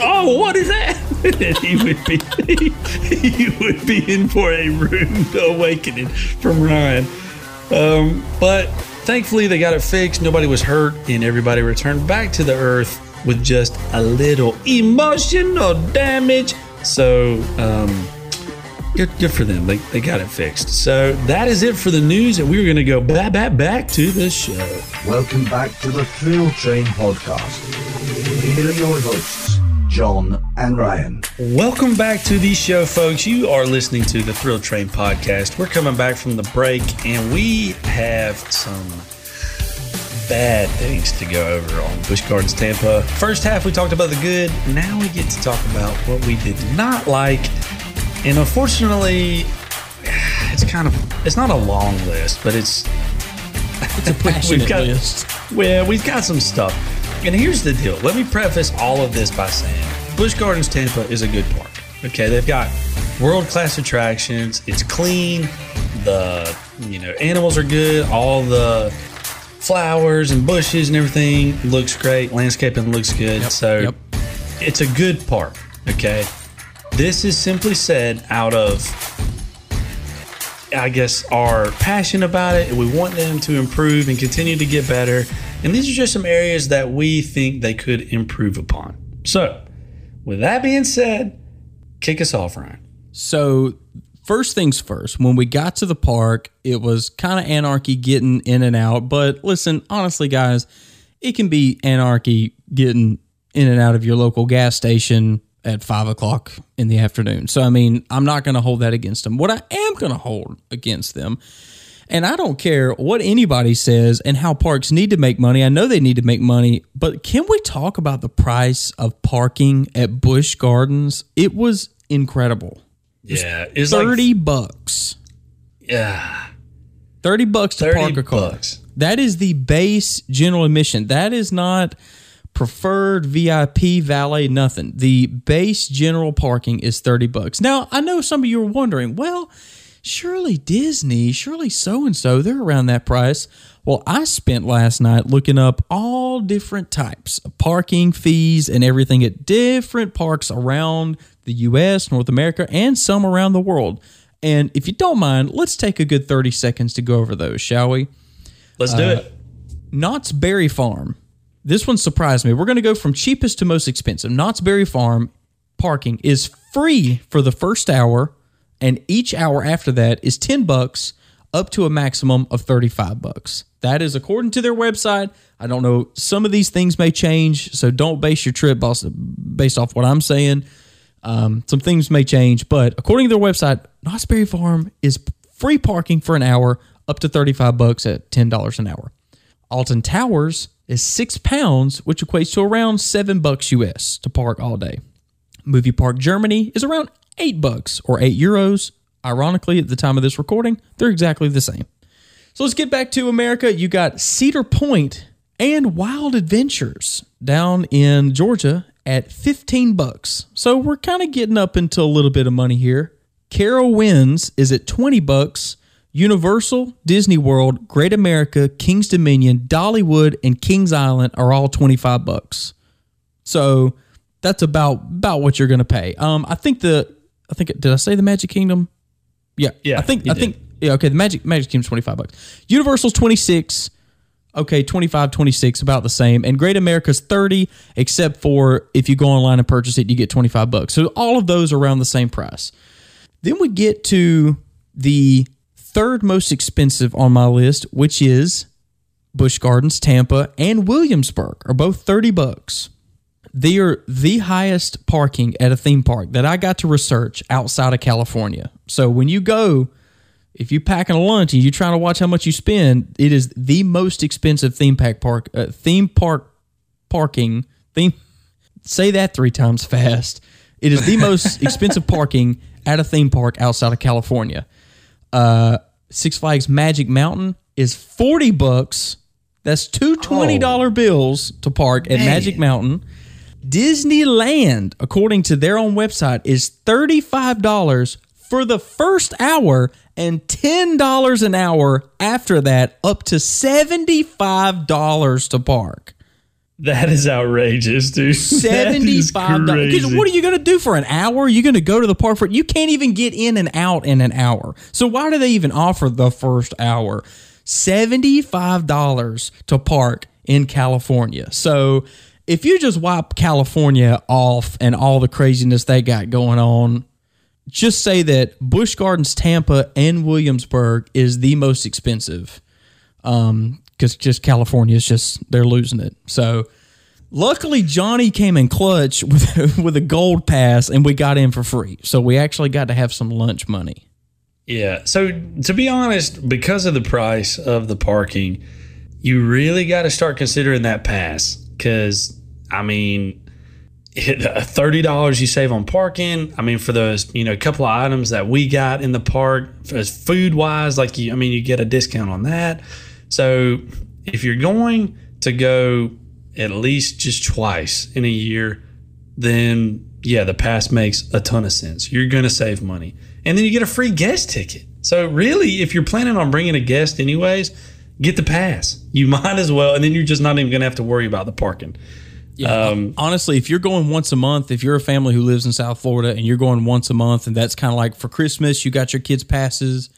oh, what is that? and he would be he would be in for a rude awakening from Ryan. Um, but thankfully they got it fixed. Nobody was hurt, and everybody returned back to the earth with just a little emotional damage. So um, good, good for them. They, they got it fixed. So that is it for the news, and we're going to go back, back, back to the show. Welcome back to the Thrill Train podcast. Here are your hosts, Jon and Ryan. Welcome back to the show, folks. You are listening to the Thrill Train podcast. We're coming back from the break, and we have some bad things to go over on Busch Gardens Tampa. First half, we talked about the good. Now we get to talk about what we did not like. And unfortunately, it's kind of it's not a long list, but it's It's a passionate got- list. well, we've got some stuff. And here's the deal. Let me preface all of this by saying Busch Gardens Tampa is a good park. Okay, they've got world class attractions. It's clean. The you know animals are good. All the flowers and bushes and everything looks great. Landscaping looks good. so yep. it's a good park. Okay, this is simply said out of I guess, our passion about it we want them to improve and continue to get better. And these are just some areas that we think they could improve upon. So, with that being said, kick us off, Ryan. So, first things first, when we got to the park, it was kind of anarchy getting in and out. But listen, honestly, guys, it can be anarchy getting in and out of your local gas station at five o'clock in the afternoon. So, I mean, I'm not going to hold that against them. What I am going to hold against them, And I don't care what anybody says and how parks need to make money. I know they need to make money, but can we talk about the price of parking at Busch Gardens? It was incredible. Yeah, it's 30 like bucks. yeah, 30 bucks to 30 park a car. bucks. That is the base general admission. That is not preferred VIP valet nothing. The base general parking is 30 bucks. Now, I know some of you are wondering, well, surely Disney, surely so and so, they're around that price. Well, I spent last night looking up all different types of parking fees and everything at different parks around the US, North America, and some around the world. And if you don't mind, let's take a good 30 seconds to go over those, shall we? Let's do uh, it. Knott's Berry Farm. This one surprised me. We're going to go from cheapest to most expensive. Knott's Berry Farm parking is free for the first hour, and each hour after that is 10 bucks up to a maximum of 35 bucks. That is according to their website. I don't know. Some of these things may change, so don't base your trip based off what I'm saying. Um, some things may change, but according to their website, Knott's Berry Farm is free parking for an hour up to 35 bucks at $10 an hour. Alton Towers is six pounds, which equates to around seven bucks US to park all day. Movie Park Germany is around eight bucks or eight euros. Ironically, at the time of this recording, they're exactly the same. So let's get back to America. You got Cedar Point and Wild Adventures down in Georgia at 15 bucks. So we're kind of getting up into a little bit of money here. Carowinds is at 20 bucks. Universal, Disney World, Great America, King's Dominion, Dollywood, and Kings Island are all 25 bucks. So that's about about what you're going to pay. Um, I think the I think did I say the Magic Kingdom? Yeah, Yeah, I think I did. think yeah. Okay, the Magic Magic Kingdom's 25 bucks. Universal's 26. Okay, 25, 26, about the same. And Great America's 30, except for if you go online and purchase it, you get 25 bucks. So all of those are around the same price. Then we get to the third most expensive on my list, which is Busch Gardens, Tampa, and Williamsburg are both 30 bucks. They are the highest parking at a theme park that I got to research outside of California. So when you go, if you're packing a lunch and you're trying to watch how much you spend, it is the most expensive theme park park uh, theme park parking theme. Say that three times fast. It is the most expensive parking at a theme park outside of California. Uh, Six Flags Magic Mountain is forty bucks. That's two twenty dollar bills to park at Magic Mountain. Disneyland, according to their own website, is $35 for the first hour and $10 an hour after that, up to $75 to park. That is outrageous, dude. $75. Because. What are you going to do for an hour? You're going to go to the park for You can't even get in and out in an hour. So why do they even offer the first hour? $75 to park in California. So if you just wipe California off and all the craziness they got going on, just say that Busch Gardens, Tampa, and Williamsburg is the most expensive. Um, because just California is just they're losing it. So luckily Johnny came in clutch with with a gold pass and we got in for free. So we actually got to have some lunch money. Yeah. So to be honest, because of the price of the parking, you really got to start considering that pass. Because I mean, Uh, thirty dollars you save on parking. I mean, for those you know a couple of items that we got in the park, as food wise, like you, I mean, you get a discount on that. So if you're going to go at least just twice in a year, then yeah, the pass makes a ton of sense. You're to save money. And then you get a free guest ticket. So really, if you're planning on bringing a guest anyways, get the pass. You might as well. And then you're just not even to have to worry about the parking. Yeah. honestly, if you're going once a month, if you're a family who lives in South Florida and you're going once a month, and that's kind of like for Christmas, you got your kids' passes.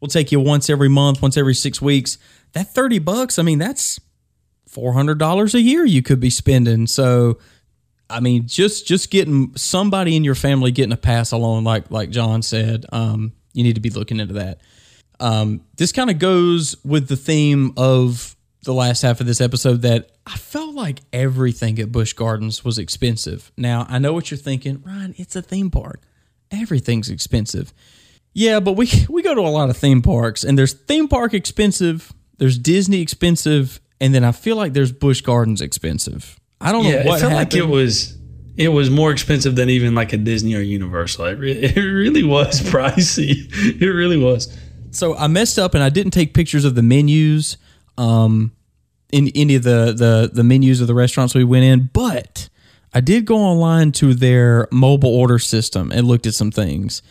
We'll take you once every month, once every six weeks. That thirty bucks, I mean, that's four hundred dollars a year you could be spending. So, I mean, just just getting somebody in your family getting a pass alone, like like Jon said, um, you need to be looking into that. Um, this kind of goes with the theme of the last half of this episode that I felt like everything at Busch Gardens was expensive. Now, I know what you're thinking, Ryan, it's a theme park. Everything's expensive. Yeah, but we we go to a lot of theme parks, and there's theme park expensive, there's Disney expensive, and then I feel like there's Busch Gardens expensive. I don't Yeah, know what it felt like it was it was more expensive than even like a Disney or Universal. It, re- it really was pricey. It really was. so I messed up and I didn't take pictures of the menus, um, in any of the the the menus of the restaurants we went in, but I did go online to their mobile order system and looked at some things,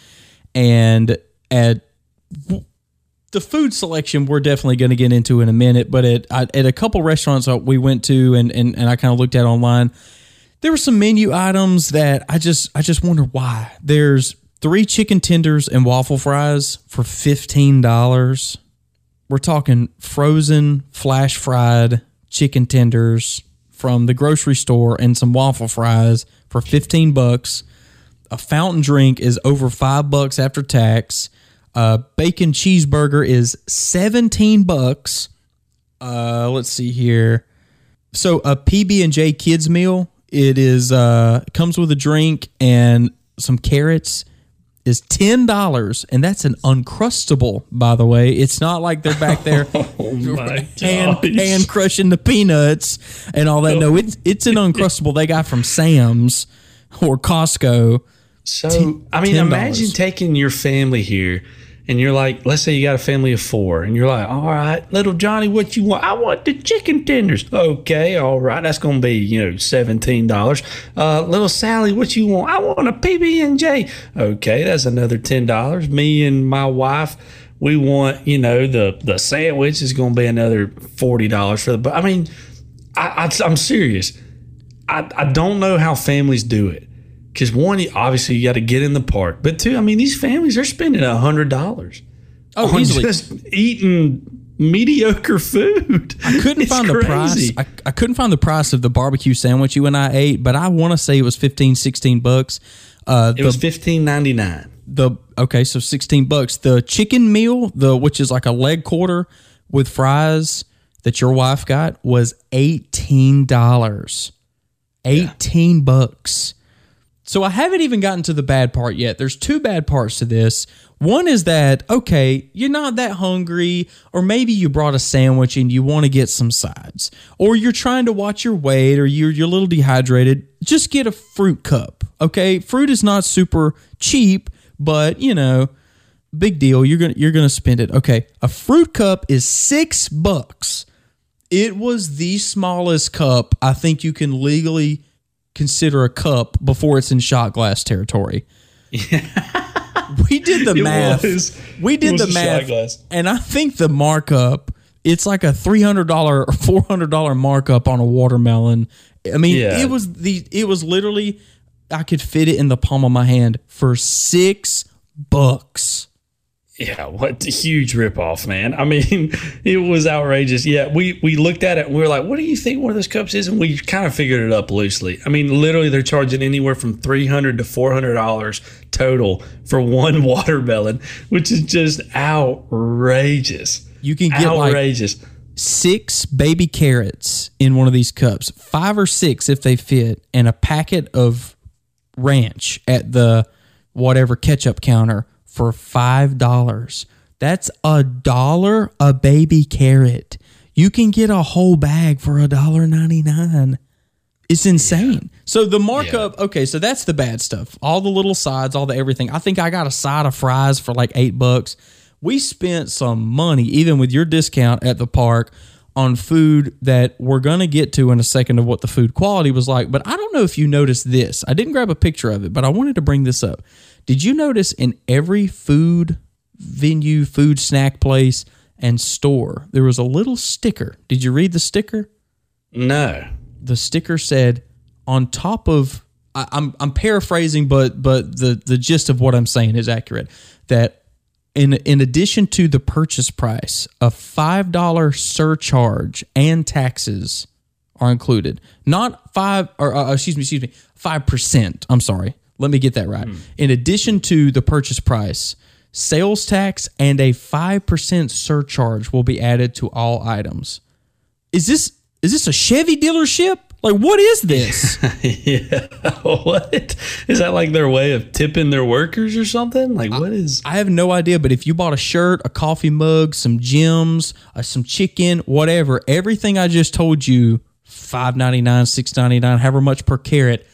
and at the food selection we're definitely going to get into in a minute, but at at a couple restaurants we went to and and, and I kind of looked at online, there were some menu items that I just I just wonder why. There's three chicken tenders and waffle fries for fifteen dollars. We're talking frozen, flash fried chicken tenders from the grocery store and some waffle fries for fifteen bucks. A fountain drink is over five bucks after tax. A bacon cheeseburger is seventeen bucks. Uh, let's see here. So a PB and J kids meal, it is uh comes with a drink and some carrots is ten dollars, and that's an uncrustable, by the way. It's not like they're back there Oh hand, hand crushing the peanuts and all that. No, it's it's an uncrustable they got from Sam's or Costco. So I mean, $10. imagine taking your family here, and you're like, let's say you got a family of four, and you're like, all right, little Johnny, what you want? I want the chicken tenders. Okay, all right, that's gonna be you know seventeen dollars. Uh, little Sally, what you want? I want a PB and J. Okay, that's another ten dollars. Me and my wife. We want, you know, the the sandwich is going to be another forty dollars for the. But I mean, I, I, I'm serious. I, I don't know how families do it. Because one, obviously you got to get in the park, but two, I mean, these families they're spending a hundred dollars Oh, on easily. just eating mediocre food. I couldn't It's find the price. I, I couldn't find the price of the barbecue sandwich you and I ate, but I want to say it was 15, 16 bucks. Uh, it was fifteen ninety nine. the okay, so sixteen bucks. The chicken meal, the which is like a leg quarter with fries that your wife got was eighteen dollars. Eighteen bucks. So I haven't even gotten to the bad part yet. There's two bad parts to this. One is that okay, you're not that hungry, or maybe you brought a sandwich and you want to get some sides, or you're trying to watch your weight, or you're you're a little dehydrated. Just get a fruit cup. Okay, fruit is not super cheap, but you know, big deal. You're gonna you're gonna spend it. Okay, a fruit cup is six bucks. It was the smallest cup I think you can legally consider a cup before it's in shot glass territory. we did the It math. was. We did the math, glass. and I think the markup it's like a three hundred dollar or four hundred dollar markup on a watermelon. I mean, Yeah. it was the it was literally I could fit it in the palm of my hand for six bucks. Yeah, what a huge ripoff, man. I mean, it was outrageous. Yeah, we we looked at it and we were like, what do you think one of those cups is? And we kind of figured it up loosely. I mean, literally they're charging anywhere from three hundred to four hundred dollars total for one watermelon, which is just outrageous. You can get like six baby carrots in one of these cups, five or six if they fit, and a packet of ranch at the whatever ketchup counter for five dollars. That's a dollar a baby carrot. You can get a whole bag for a dollar ninety nine. It's insane. So the markup, okay, so that's the bad stuff. All the little sides, all the everything. I think I got a side of fries for like eight bucks. We spent some money, even with your discount at the park, on food that we're gonna get to in a second of what the food quality was like. But I don't know if you noticed this. I didn't grab a picture of it, but I wanted to bring this up. Did you notice in every food venue, food snack place, and store, there was a little sticker? Did you read the sticker? No. the sticker said on top of I, I'm I'm paraphrasing, but but the the gist of what I'm saying is accurate. That in in addition to the purchase price, a five dollar surcharge and taxes are included. Not five or uh, excuse me, excuse me, five percent. I'm sorry. Let me get that right. In addition to the purchase price, sales tax and a five percent surcharge will be added to all items. Is this is this a Chevy dealership? Like, what is this? yeah. what is that? Like their way of tipping their workers or something? Like what is? I have no idea, but if you bought a shirt, a coffee mug, some gems, uh, some chicken, whatever, everything I just told you, five ninety nine, six ninety nine, however much per carat,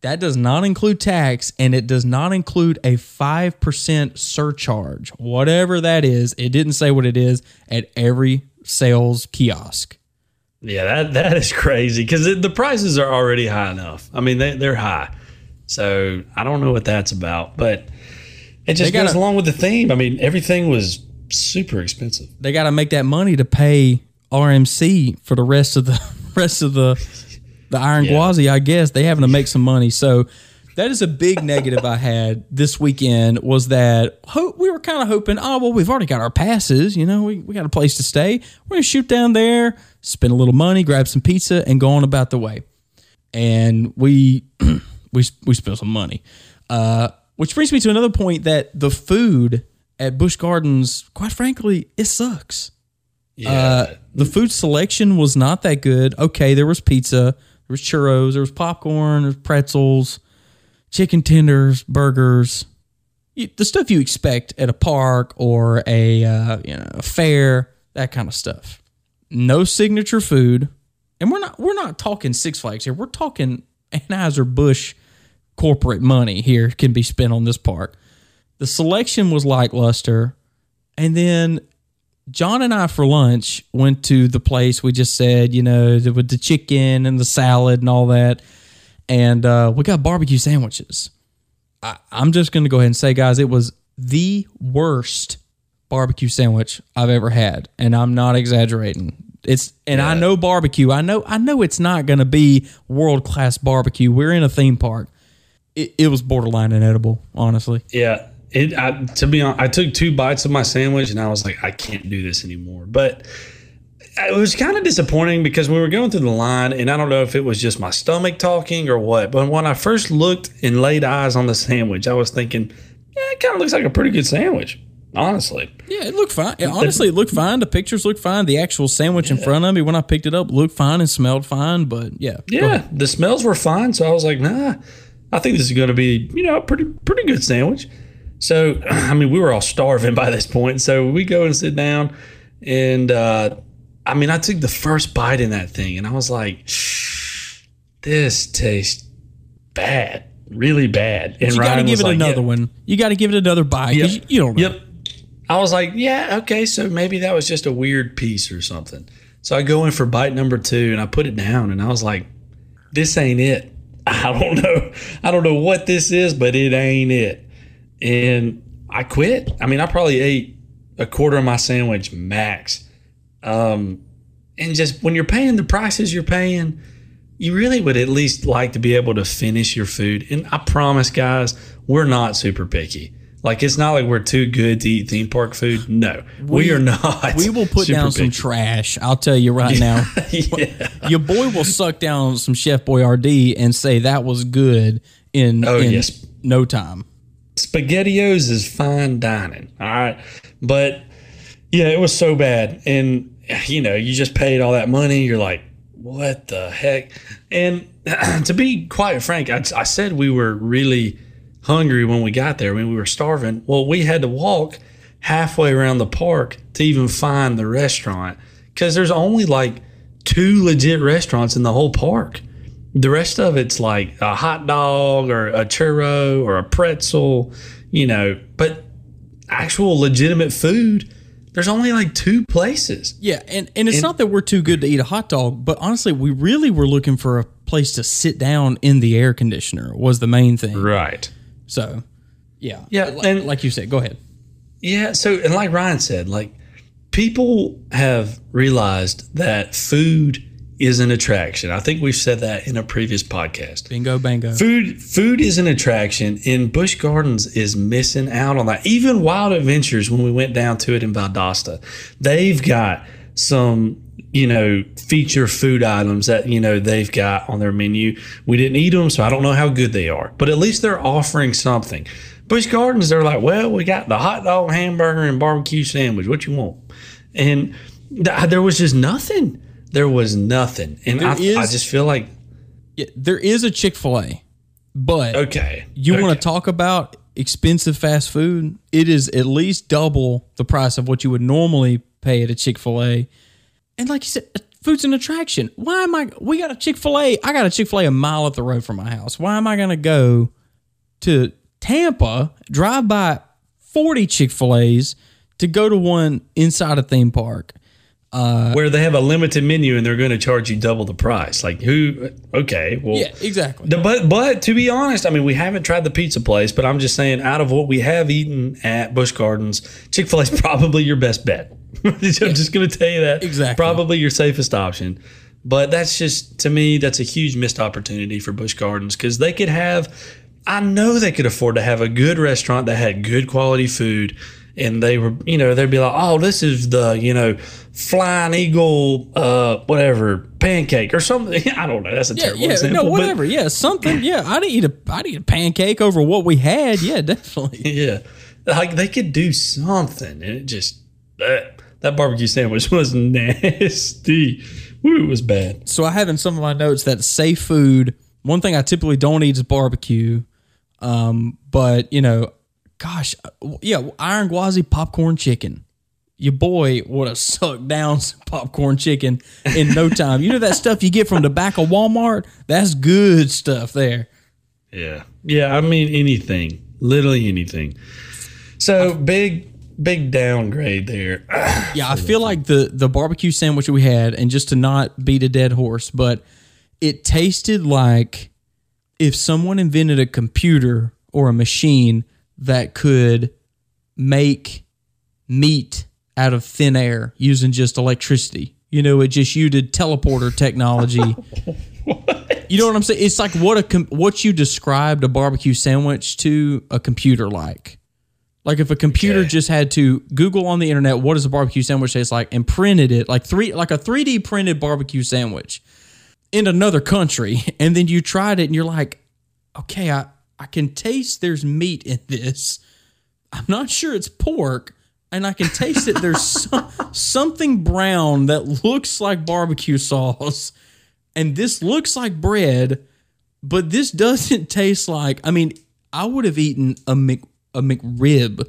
that does not include tax, and it does not include a five percent surcharge, whatever that is. It didn't say what it is at every sales kiosk. Yeah, that that is crazy because the prices are already high enough. I mean, they they're high, so I don't know what that's about, but it just gotta- goes along with the theme. I mean, everything was super expensive. They got to make that money to pay RMC for the rest of the rest of the the Iron Yeah. Gwazi. I guess they having to make some money. So that is a big negative I had this weekend was that ho- we were kind of hoping, oh well, we've already got our passes. You know, we we got a place to stay. We're gonna shoot down there, spend a little money, grab some pizza, and go on about the way. And we we we spent some money. Uh, which brings me to another point that the food at Busch Gardens, quite frankly, it sucks. Yeah, Uh, the food selection was not that good. Okay, there was pizza, there was churros, there was popcorn, there was pretzels, chicken tenders, burgers, the stuff you expect at a park or a uh, you know a fair, that kind of stuff. No signature food, and we're not we're not talking Six Flags here. We're talking Anheuser Busch corporate money here can be spent on this park. The selection was lackluster, and then Jon and I for lunch went to the place we just said, you know, with the chicken and the salad and all that. And uh, we got barbecue sandwiches. I, I'm just going to go ahead and say, guys, it was the worst barbecue sandwich I've ever had. And I'm not exaggerating. It's and I know barbecue. I know I know it's not going to be world class barbecue. We're in a theme park. It, it was borderline inedible, honestly. yeah. It I, to be honest, I took two bites of my sandwich and I was like, I can't do this anymore. But it was kind of disappointing because we were going through the line, and I don't know if it was just my stomach talking or what. But when I first looked and laid eyes on the sandwich, I was thinking, yeah, it kind of looks like a pretty good sandwich, honestly. Yeah, it looked fine. Yeah, honestly, it looked fine. The pictures looked fine. The actual sandwich in front of me when I picked it up looked fine and smelled fine. But yeah, Yeah, the smells were fine, so I was like, nah, I think this is going to be, you know, a pretty pretty good sandwich. So, I mean, we were all starving by this point, so we go and sit down, and uh, I mean, I took the first bite in that thing, and I was like, this tastes bad, really bad. And you got to give it like, another yeah. one. You got to give it another bite. Yep. You, you don't know. Yep. I was like, yeah, okay, so maybe that was just a weird piece or something. So I go in for bite number two and I put it down and I was like, this ain't it. I don't know. I don't know what this is, but it ain't it. And I quit. I mean, I probably ate a quarter of my sandwich max. Um, and just when you're paying the prices you're paying, you really would at least like to be able to finish your food. And I promise, guys, we're not super picky. Like it's not like we're too good to eat theme park food. No, we, are not. We will put down some trash. I'll tell you right now. yeah. Your boy will suck down some Chef Boyardee and say that was good in, Oh, in yes. no time. SpaghettiOs is fine dining. All right. But yeah, it was so bad. And, you know, you just paid all that money. You're like, what the heck? And to be quite frank, I, I said we were really hungry when we got there. When we were starving. Well, we had to walk halfway around the park to even find the restaurant because there's only like two legit restaurants in the whole park. The rest of it's like a hot dog or a churro or a pretzel, you know, but actual legitimate food, there's only like two places. Yeah, and, and it's And- not that we're too good to eat a hot dog, but honestly, we really were looking for a place to sit down in the air conditioner was the main thing. Right. So, yeah. Yeah, Like, and- like you said, go ahead. Yeah. So, and like Ryan said, like people have realized that food is an attraction. I think we've said that in a previous podcast. Bingo, bango. Food food is an attraction, and Busch Gardens is missing out on that. Even Wild Adventures, when we went down to it in Valdosta, they've got some you know feature food items that you know they've got on their menu. We didn't eat them, so I don't know how good they are, but at least they're offering something. Busch Gardens, they're like, well, we got the hot dog, hamburger, and barbecue sandwich. What you want? And th- there was just nothing. There was nothing, and I, is- I just feel like Yeah, there is a Chick Fil A, but Okay. you want to talk about expensive fast food? It is at least double the price of what you would normally pay at a Chick Fil A. And like you said, uh, food's an attraction. Why am I? We got a Chick Fil A. I got a Chick Fil A a mile up the road from my house. Why am I going to go to Tampa, drive by forty Chick Fil A's to go to one inside a theme park? Uh, where they have a limited menu and they're going to charge you double the price. Like who? Okay, well, Yeah, exactly. The- But but to be honest, I mean, we haven't tried the pizza place, but I'm just saying, out of what we have eaten at Busch Gardens, Chick Fil A is probably your best bet. I'm just going to tell you that. Exactly. Probably your safest option. But that's just to me, that's a huge missed opportunity for Busch Gardens because they could have. I know they could afford to have a good restaurant that had good quality food. And they were, you know, they'd be like, "Oh, this is the, you know, flying eagle, uh, whatever pancake or something." I don't know. That's a Yeah, terrible yeah, example. no, but- whatever. Yeah, something. Yeah, I'd eat a, I'd eat a pancake over what we had. Yeah, definitely. Yeah, like they could do something, and it just that that barbecue sandwich was nasty. Woo, it was bad. So I have in some of my notes that safe food. One thing I typically don't eat is barbecue. Um, but you know, gosh, uh, yeah, Iron Gwazi popcorn chicken. Your boy would have sucked down some popcorn chicken in no time. You know that stuff you get from the back of Walmart? That's good stuff there. Yeah, yeah. I mean anything, literally anything. So big, big downgrade there. Yeah, I feel like the the barbecue sandwich we had, and just to not beat a dead horse, but it tasted like if someone invented a computer or a machine that could make meat out of thin air using just electricity. You know, it just used teleporter technology. You know what I'm saying? It's like what a com- what you described a barbecue sandwich to a computer like. Like if a computer Okay. just had to Google on the internet what does a barbecue sandwich taste like and printed it like three like a 3D printed barbecue sandwich in another country and then you tried it and you're like, okay, I I can taste there's meat in this. I'm not sure it's pork, and I can taste that there's some, something brown that looks like barbecue sauce, and this looks like bread, but this doesn't taste like. I mean, I would have eaten a Mc a McRib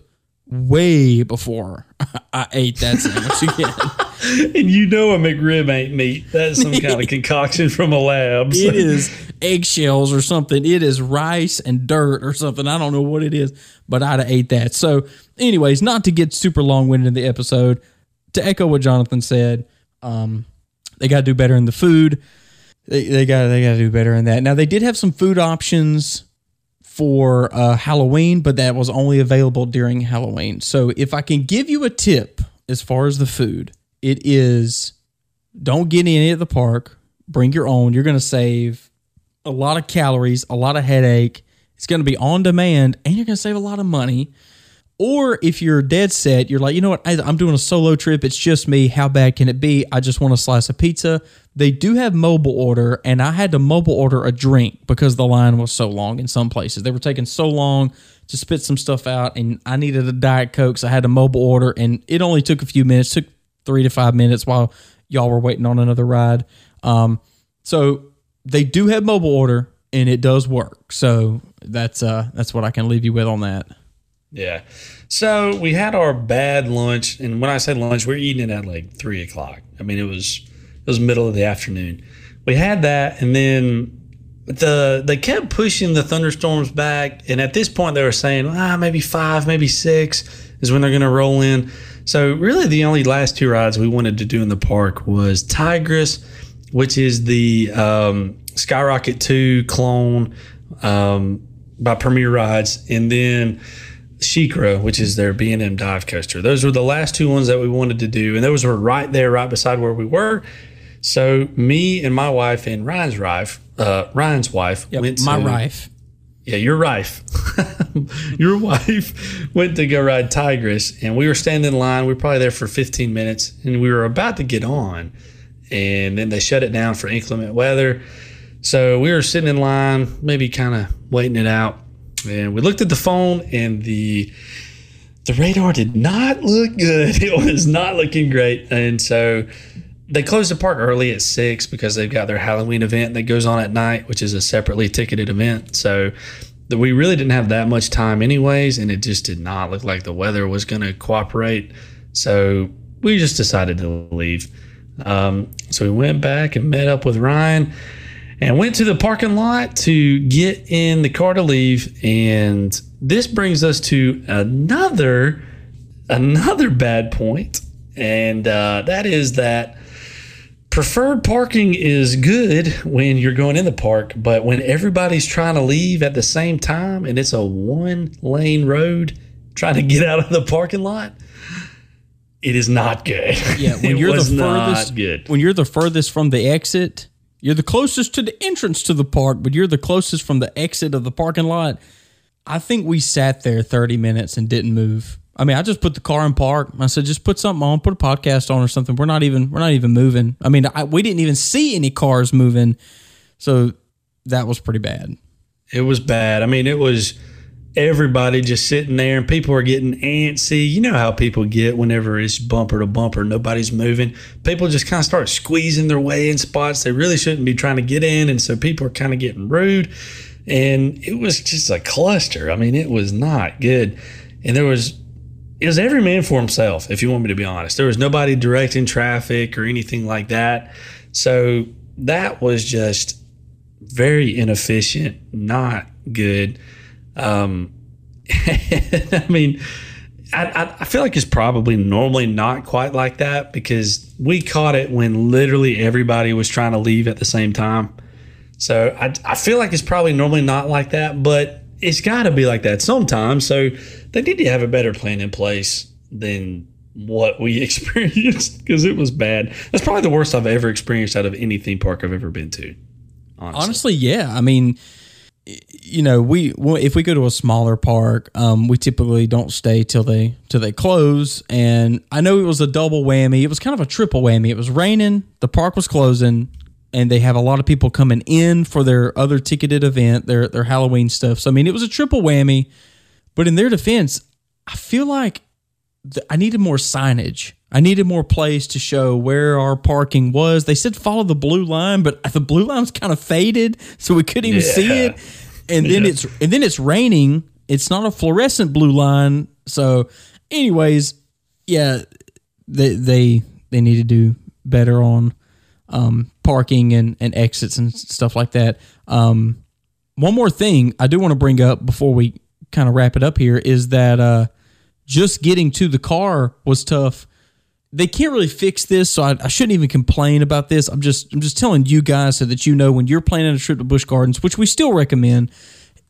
way before I ate that sandwich again. and you know a McRib ain't meat. That's some kind of concoction from a lab. So- It is eggshells or something. It is rice and dirt or something. I don't know what it is, but I'd have ate that. So, anyways, not to get super long winded in the episode, to echo what Jonathan said, um, they got to do better in the food. They, they got they got to do better in that. Now they did have some food options for uh, Halloween, but that was only available during Halloween. So if I can give you a tip as far as the food, it is don't get any at the park. Bring your own. You're going to save a lot of calories, a lot of headache. It's going to be on demand, and you're going to save a lot of money. Or if you're dead set, you're like, you know what? I, I'm doing a solo trip. It's just me. How bad can it be? I just want a slice of pizza. They do have mobile order, and I had to mobile order a drink because the line was so long in some places. They were taking so long to spit some stuff out, and I needed a Diet Coke, so I had to mobile order, and it only took a few minutes, took three to five minutes while y'all were waiting on another ride. Um, so they do have mobile order, and it does work. So that's uh that's what I can leave you with on that. Yeah. So we had our bad lunch, and when I say lunch, we're eating it at like three o'clock. I mean, it was was middle of the afternoon. We had that, and then the they kept pushing the thunderstorms back, and at this point they were saying, ah, maybe five, maybe six is when they're going to roll in. So really, the only last two rides we wanted to do in the park was Tigress, which is the um, Skyrocket Two clone um, by Premier Rides, and then SheiKra, which is their B and M dive coaster. Those were the last two ones that we wanted to do, and those were right there, right beside where we were. So me and my wife and Ryan's wife, uh, Ryan's wife went to my wife. yeah, your wife. your wife went to go ride Tigress, and we were standing in line. We were probably there for 15 minutes, and we were about to get on, and then they shut it down for inclement weather. So we were sitting in line, maybe kind of waiting it out, and we looked at the phone, and the the radar did not look good. It was not looking great, and so they close the park early at six because they've got their Halloween event that goes on at night, which is a separately ticketed event. So we really didn't have that much time anyways, and it just did not look like the weather was going to cooperate. So we just decided to leave. Um, so we went back and met up with Ryan and went to the parking lot to get in the car to leave. And this brings us to another another bad point, and uh, that is that preferred parking is good when you're going in the park, but when everybody's trying to leave at the same time and it's a one lane road trying to get out of the parking lot, it is not good. Yeah, when you're the furthest, good. when you're the furthest from the exit, you're the closest to the entrance to the park, but you're the closest from the exit of the parking lot. I think we sat there 30 minutes and didn't move. I mean, I just put the car in park. I said, just put something on, put a podcast on or something. We're not even, we're not even moving. I mean, I, we didn't even see any cars moving, so that was pretty bad. It was bad. I mean, it was everybody just sitting there and people are getting antsy. You know how people get whenever it's bumper to bumper, nobody's moving. People just kind of start squeezing their way in spots they really shouldn't be trying to get in. And so people are kind of getting rude. And it was just a cluster. I mean, it was not good. And there was, it was every man for himself, if you want me to be honest. There was nobody directing traffic or anything like that. So that was just very inefficient, not good. Um, I mean, I, I, feel like it's probably normally not quite like that because we caught it when literally everybody was trying to leave at the same time. So I, I feel like it's probably normally not like that, but it's got to be like that sometimes. So they need to have a better plan in place than what we experienced because it was bad. That's probably the worst I've ever experienced out of any theme park I've ever been to. Honestly. Honestly, yeah. I mean, you know, we if we go to a smaller park, um, we typically don't stay till they till they close. And I know it was a double whammy. It was kind of a triple whammy. It was raining, the park was closing, and they have a lot of people coming in for their other ticketed event, their their Halloween stuff. So I mean, it was a triple whammy. But in their defense, I feel like th- I needed more signage. I needed more place to show where our parking was. They said follow the blue line, but the blue line was kind of faded, so we couldn't even see it. And then it's and then it's raining. It's not a fluorescent blue line. So, anyways, yeah, they they they need to do better on um, parking and, and exits and stuff like that. Um, one more thing I do want to bring up before we kind of wrap it up here is that uh, just getting to the car was tough. They can't really fix this, so I, I shouldn't even complain about this. I'm just I'm just telling you guys so that you know when you're planning a trip to Busch Gardens, which we still recommend.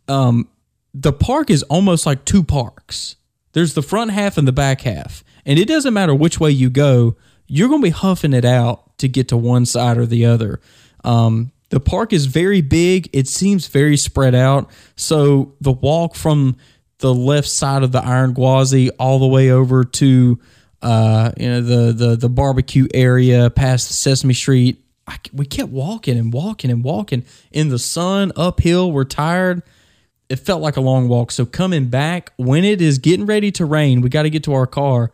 Um, the park is almost like two parks. There's the front half and the back half, and it doesn't matter which way you go. You're going to be huffing it out to get to one side or the other. Um, the park is very big. It seems very spread out. So the walk from the left side of the Iron Gwazi all the way over to uh, you know the the the barbecue area past Sesame Street. I, we kept walking and walking and walking in the sun uphill. We're tired it felt like a long walk. So coming back when it is getting ready to rain, we got to get to our car.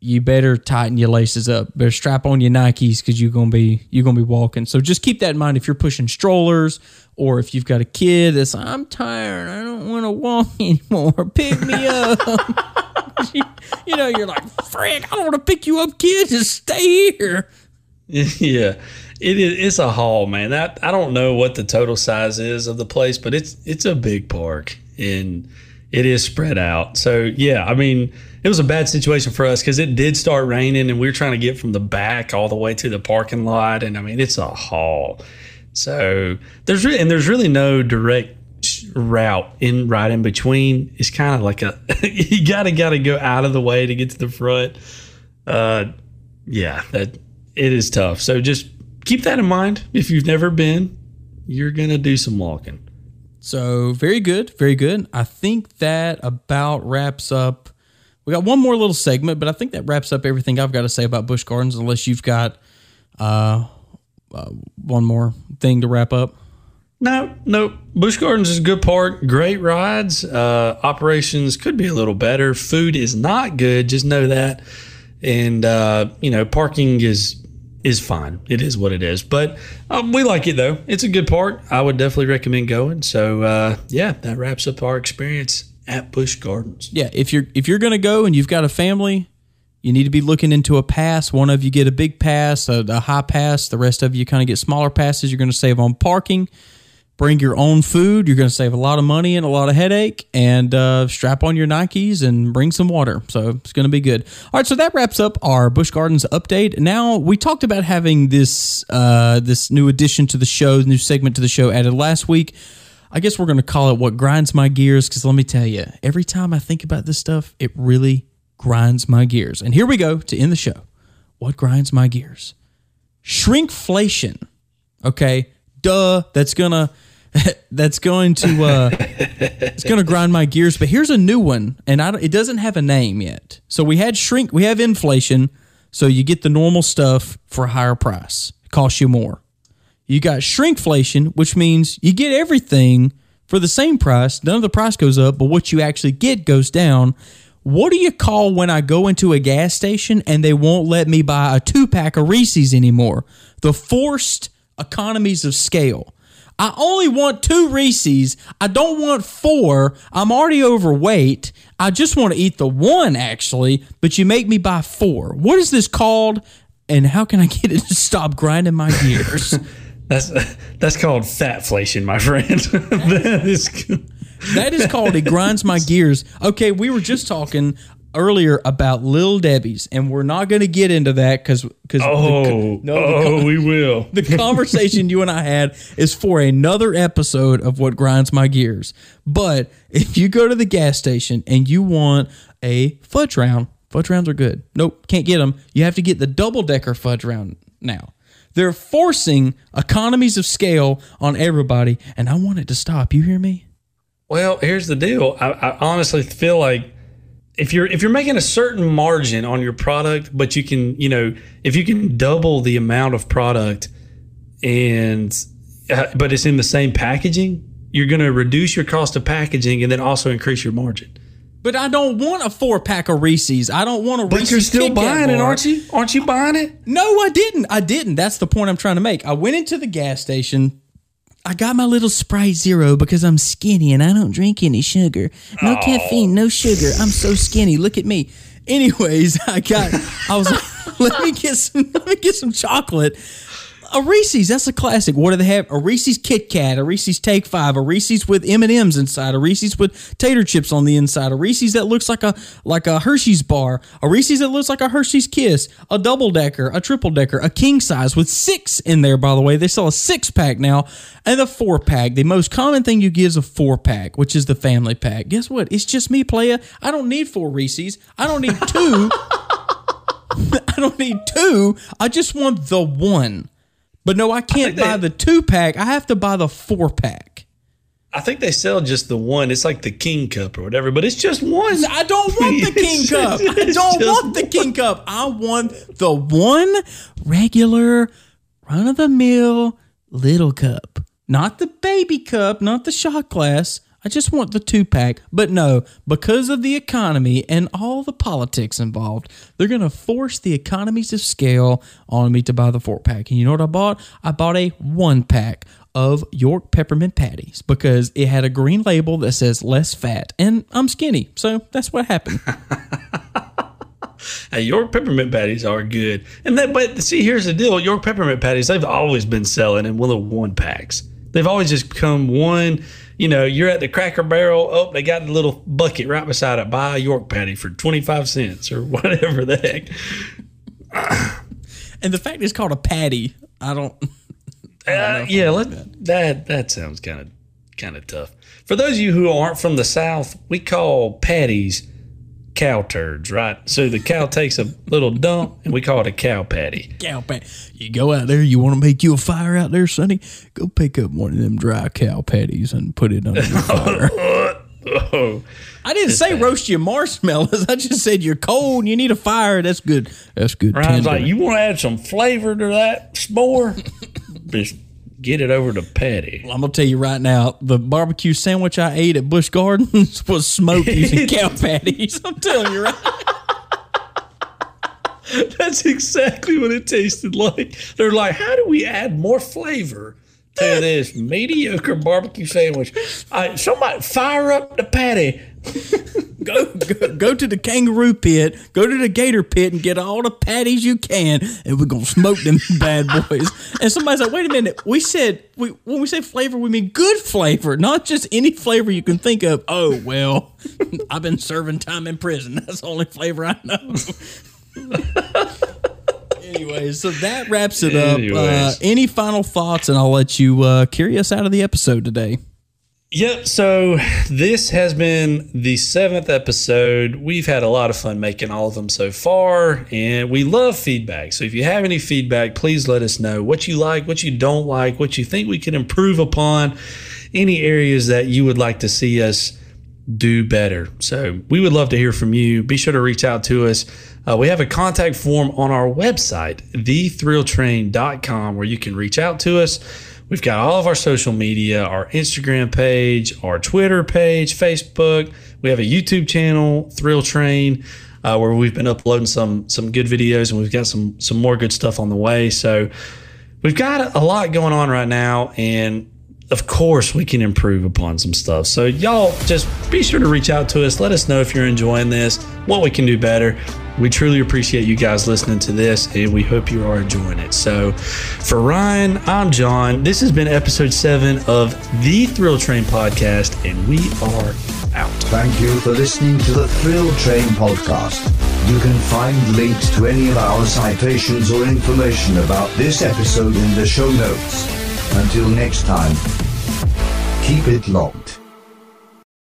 You, better tighten your laces up. Better strap on your Nikes because you're gonna be you're gonna be walking. So just keep that in mind if you're pushing strollers or if you've got a kid that's I'm tired, I don't want to walk anymore. Pick me up. you, you know, you're like, Frank, I don't want to pick you up, kid. Just stay here. yeah, it is. It's a haul, man. That I don't know what the total size is of the place, but it's it's a big park and it is spread out. So yeah, I mean, it was a bad situation for us because it did start raining, and we were trying to get from the back all the way to the parking lot, and I mean, it's a haul. So there's really and there's really no direct route in right in between. It's kind of like a you gotta gotta go out of the way to get to the front. Uh, yeah, that it is tough. So just keep that in mind. If you've never been, you're gonna do some walking. So very good, very good. I think that about wraps up. We got one more little segment, but I think that wraps up everything I've got to say about Busch Gardens. Unless you've got uh, uh, one more thing to wrap up. No, no. Busch Gardens is a good park. Great rides. Uh, operations could be a little better. Food is not good. Just know that. And uh, you know, parking is is fine. It is what it is. But um, we like it though. It's a good part. I would definitely recommend going. So uh, yeah, that wraps up our experience at Busch Gardens. Yeah, if you're if you're gonna go and you've got a family, you need to be looking into a pass. One of you get a big pass, a, a high pass. The rest of you kind of get smaller passes. You're going to save on parking. Bring your own food. You're going to save a lot of money and a lot of headache. And uh, strap on your Nikes and bring some water. So it's going to be good. All right, so that wraps up our Busch Gardens update. Now we talked about having this uh, this new addition to the show, new segment to the show added last week. I guess we're going to call it what grinds my gears because let me tell you, every time I think about this stuff, it really grinds my gears. And here we go to end the show. What grinds my gears? Shrinkflation. Okay, duh. That's gonna that's going to uh, it's going to grind my gears. But here's a new one, and I it doesn't have a name yet. So we had shrink, we have inflation. So you get the normal stuff for a higher price. It costs you more. You got shrinkflation, which means you get everything for the same price. None of the price goes up, but what you actually get goes down. What do you call when I go into a gas station and they won't let me buy a two pack of Reese's anymore? The forced economies of scale. I only want two Reese's. I don't want four. I'm already overweight. I just want to eat the one, actually, but you make me buy four. What is this called? And how can I get it to stop grinding my gears? That's that's called fatflation, my friend. that is that is called it grinds my gears. Okay, we were just talking earlier about Lil Debbie's, and we're not going to get into that because because oh the, oh, oh we will. the conversation you and I had is for another episode of what grinds my gears. But if you go to the gas station and you want a fudge round, fudge rounds are good. Nope, can't get them. You have to get the double decker fudge round now. They're forcing economies of scale on everybody, and I want it to stop. You hear me? Well, here's the deal. I, I honestly feel like if you're if you're making a certain margin on your product, but you can, you know, if you can double the amount of product and uh, but it's in the same packaging, you're going to reduce your cost of packaging and then also increase your margin. But I don't want a four pack of Reese's. I don't want a But Reese's. you're still buying it, aren't you? Aren't you buying it? No, I didn't. I didn't. That's the point I'm trying to make. I went into the gas station. I got my little Sprite Zero because I'm skinny and I don't drink any sugar. No caffeine, no sugar. I'm so skinny. Look at me. Anyways, I got. I was like, let me get some. Let me get some chocolate. A Reese's, that's a classic. What do they have? A Reese's Kit Kat, a Reese's Take Five, a Reese's with M and M's inside, a Reese's with tater chips on the inside, a Reese's that looks like a like a Hershey's bar, a Reese's that looks like a Hershey's Kiss, a double decker, a triple decker, a king size with six in there. By the way, they sell a six pack now, and a four pack. The most common thing you get is a four pack, which is the family pack. Guess what? It's just me, playa. I don't need four Reese's. I don't need two. I don't need two. I just want the one. But no, I can't they- buy the two pack. I have to buy the four pack. I think they sell just the one. It's like the King Cup or whatever, but it's just one. I don't want the King Cup. I don't want the King Cup. I want the one regular, run of the mill little cup. Not the baby cup, not the shot glass. I just want the two pack. But no, because of the economy and all the politics involved, they're going to force the economies of scale on me to buy the four pack. And you know what I bought? I bought a one pack of York peppermint patties because it had a green label that says less fat. And I'm skinny. So that's what happened. Hey, York peppermint patties are good, and that. But see, here's the deal: York peppermint patties they've always been selling in little one packs. They've always just come one. You know, you're at the Cracker Barrel. Oh, they got the little bucket right beside it. Buy a York patty for twenty five cents or whatever the heck. and the fact it's called a patty, I don't. Uh, yeah, let, that that sounds kind of kind of tough. For those of you who aren't from the South, we call patties cow turds, right? So the cow takes a little dump, and we call it a cow patty. cow patty. You go out there, you want to make you a fire out there, Sonny? Go pick up one of them dry cow patties and put it under your fire. Oh, I didn't say roast your marshmallows. I just said you're cold and you need a fire. That's good. That's good. Ryan's tender. like, you want to add some flavor to that s'more? Just get it over to patty. I'm gonna tell you right now, the barbecue sandwich I ate at Busch Gardens was smoked using cow patties. I'm telling you right. That's exactly what it tasted like. They're like, how do we add more flavor to this mediocre barbecue sandwich? I, somebody fire up the patty. Go, go go to the kangaroo pit, go to the gator pit, and get all the patties you can, and we're gonna smoke them bad boys. And somebody's like, "Wait a minute, we said we when we say flavor, we mean good flavor, not just any flavor you can think of." Oh well, I've been serving time in prison. That's the only flavor I know. Anyways, so that wraps it up. Uh, any final thoughts, and I'll let you uh, carry us out of the episode today. Yep. So this has been the seventh episode. We've had a lot of fun making all of them so far, and we love feedback. So if you have any feedback, please let us know what you like, what you don't like, what you think we can improve upon, any areas that you would like to see us do better. So we would love to hear from you. Be sure to reach out to us. Uh, we have a contact form on our website, thethrilltrain.com, where you can reach out to us. We've got all of our social media, our Instagram page, our Twitter page, Facebook. We have a YouTube channel, Thrill Train, uh, where we've been uploading some some good videos, and we've got some some more good stuff on the way. So we've got a lot going on right now, and of course we can improve upon some stuff. So y'all just be sure to reach out to us. Let us know if you're enjoying this, what we can do better. We truly appreciate you guys listening to this, and we hope you are enjoying it. So, for Ryan, I'm Jon. This has been episode seven of the Thrill Train podcast, and we are out. Thank you for listening to the Thrill Train podcast. You can find links to any of our citations or information about this episode in the show notes. Until next time, keep it long.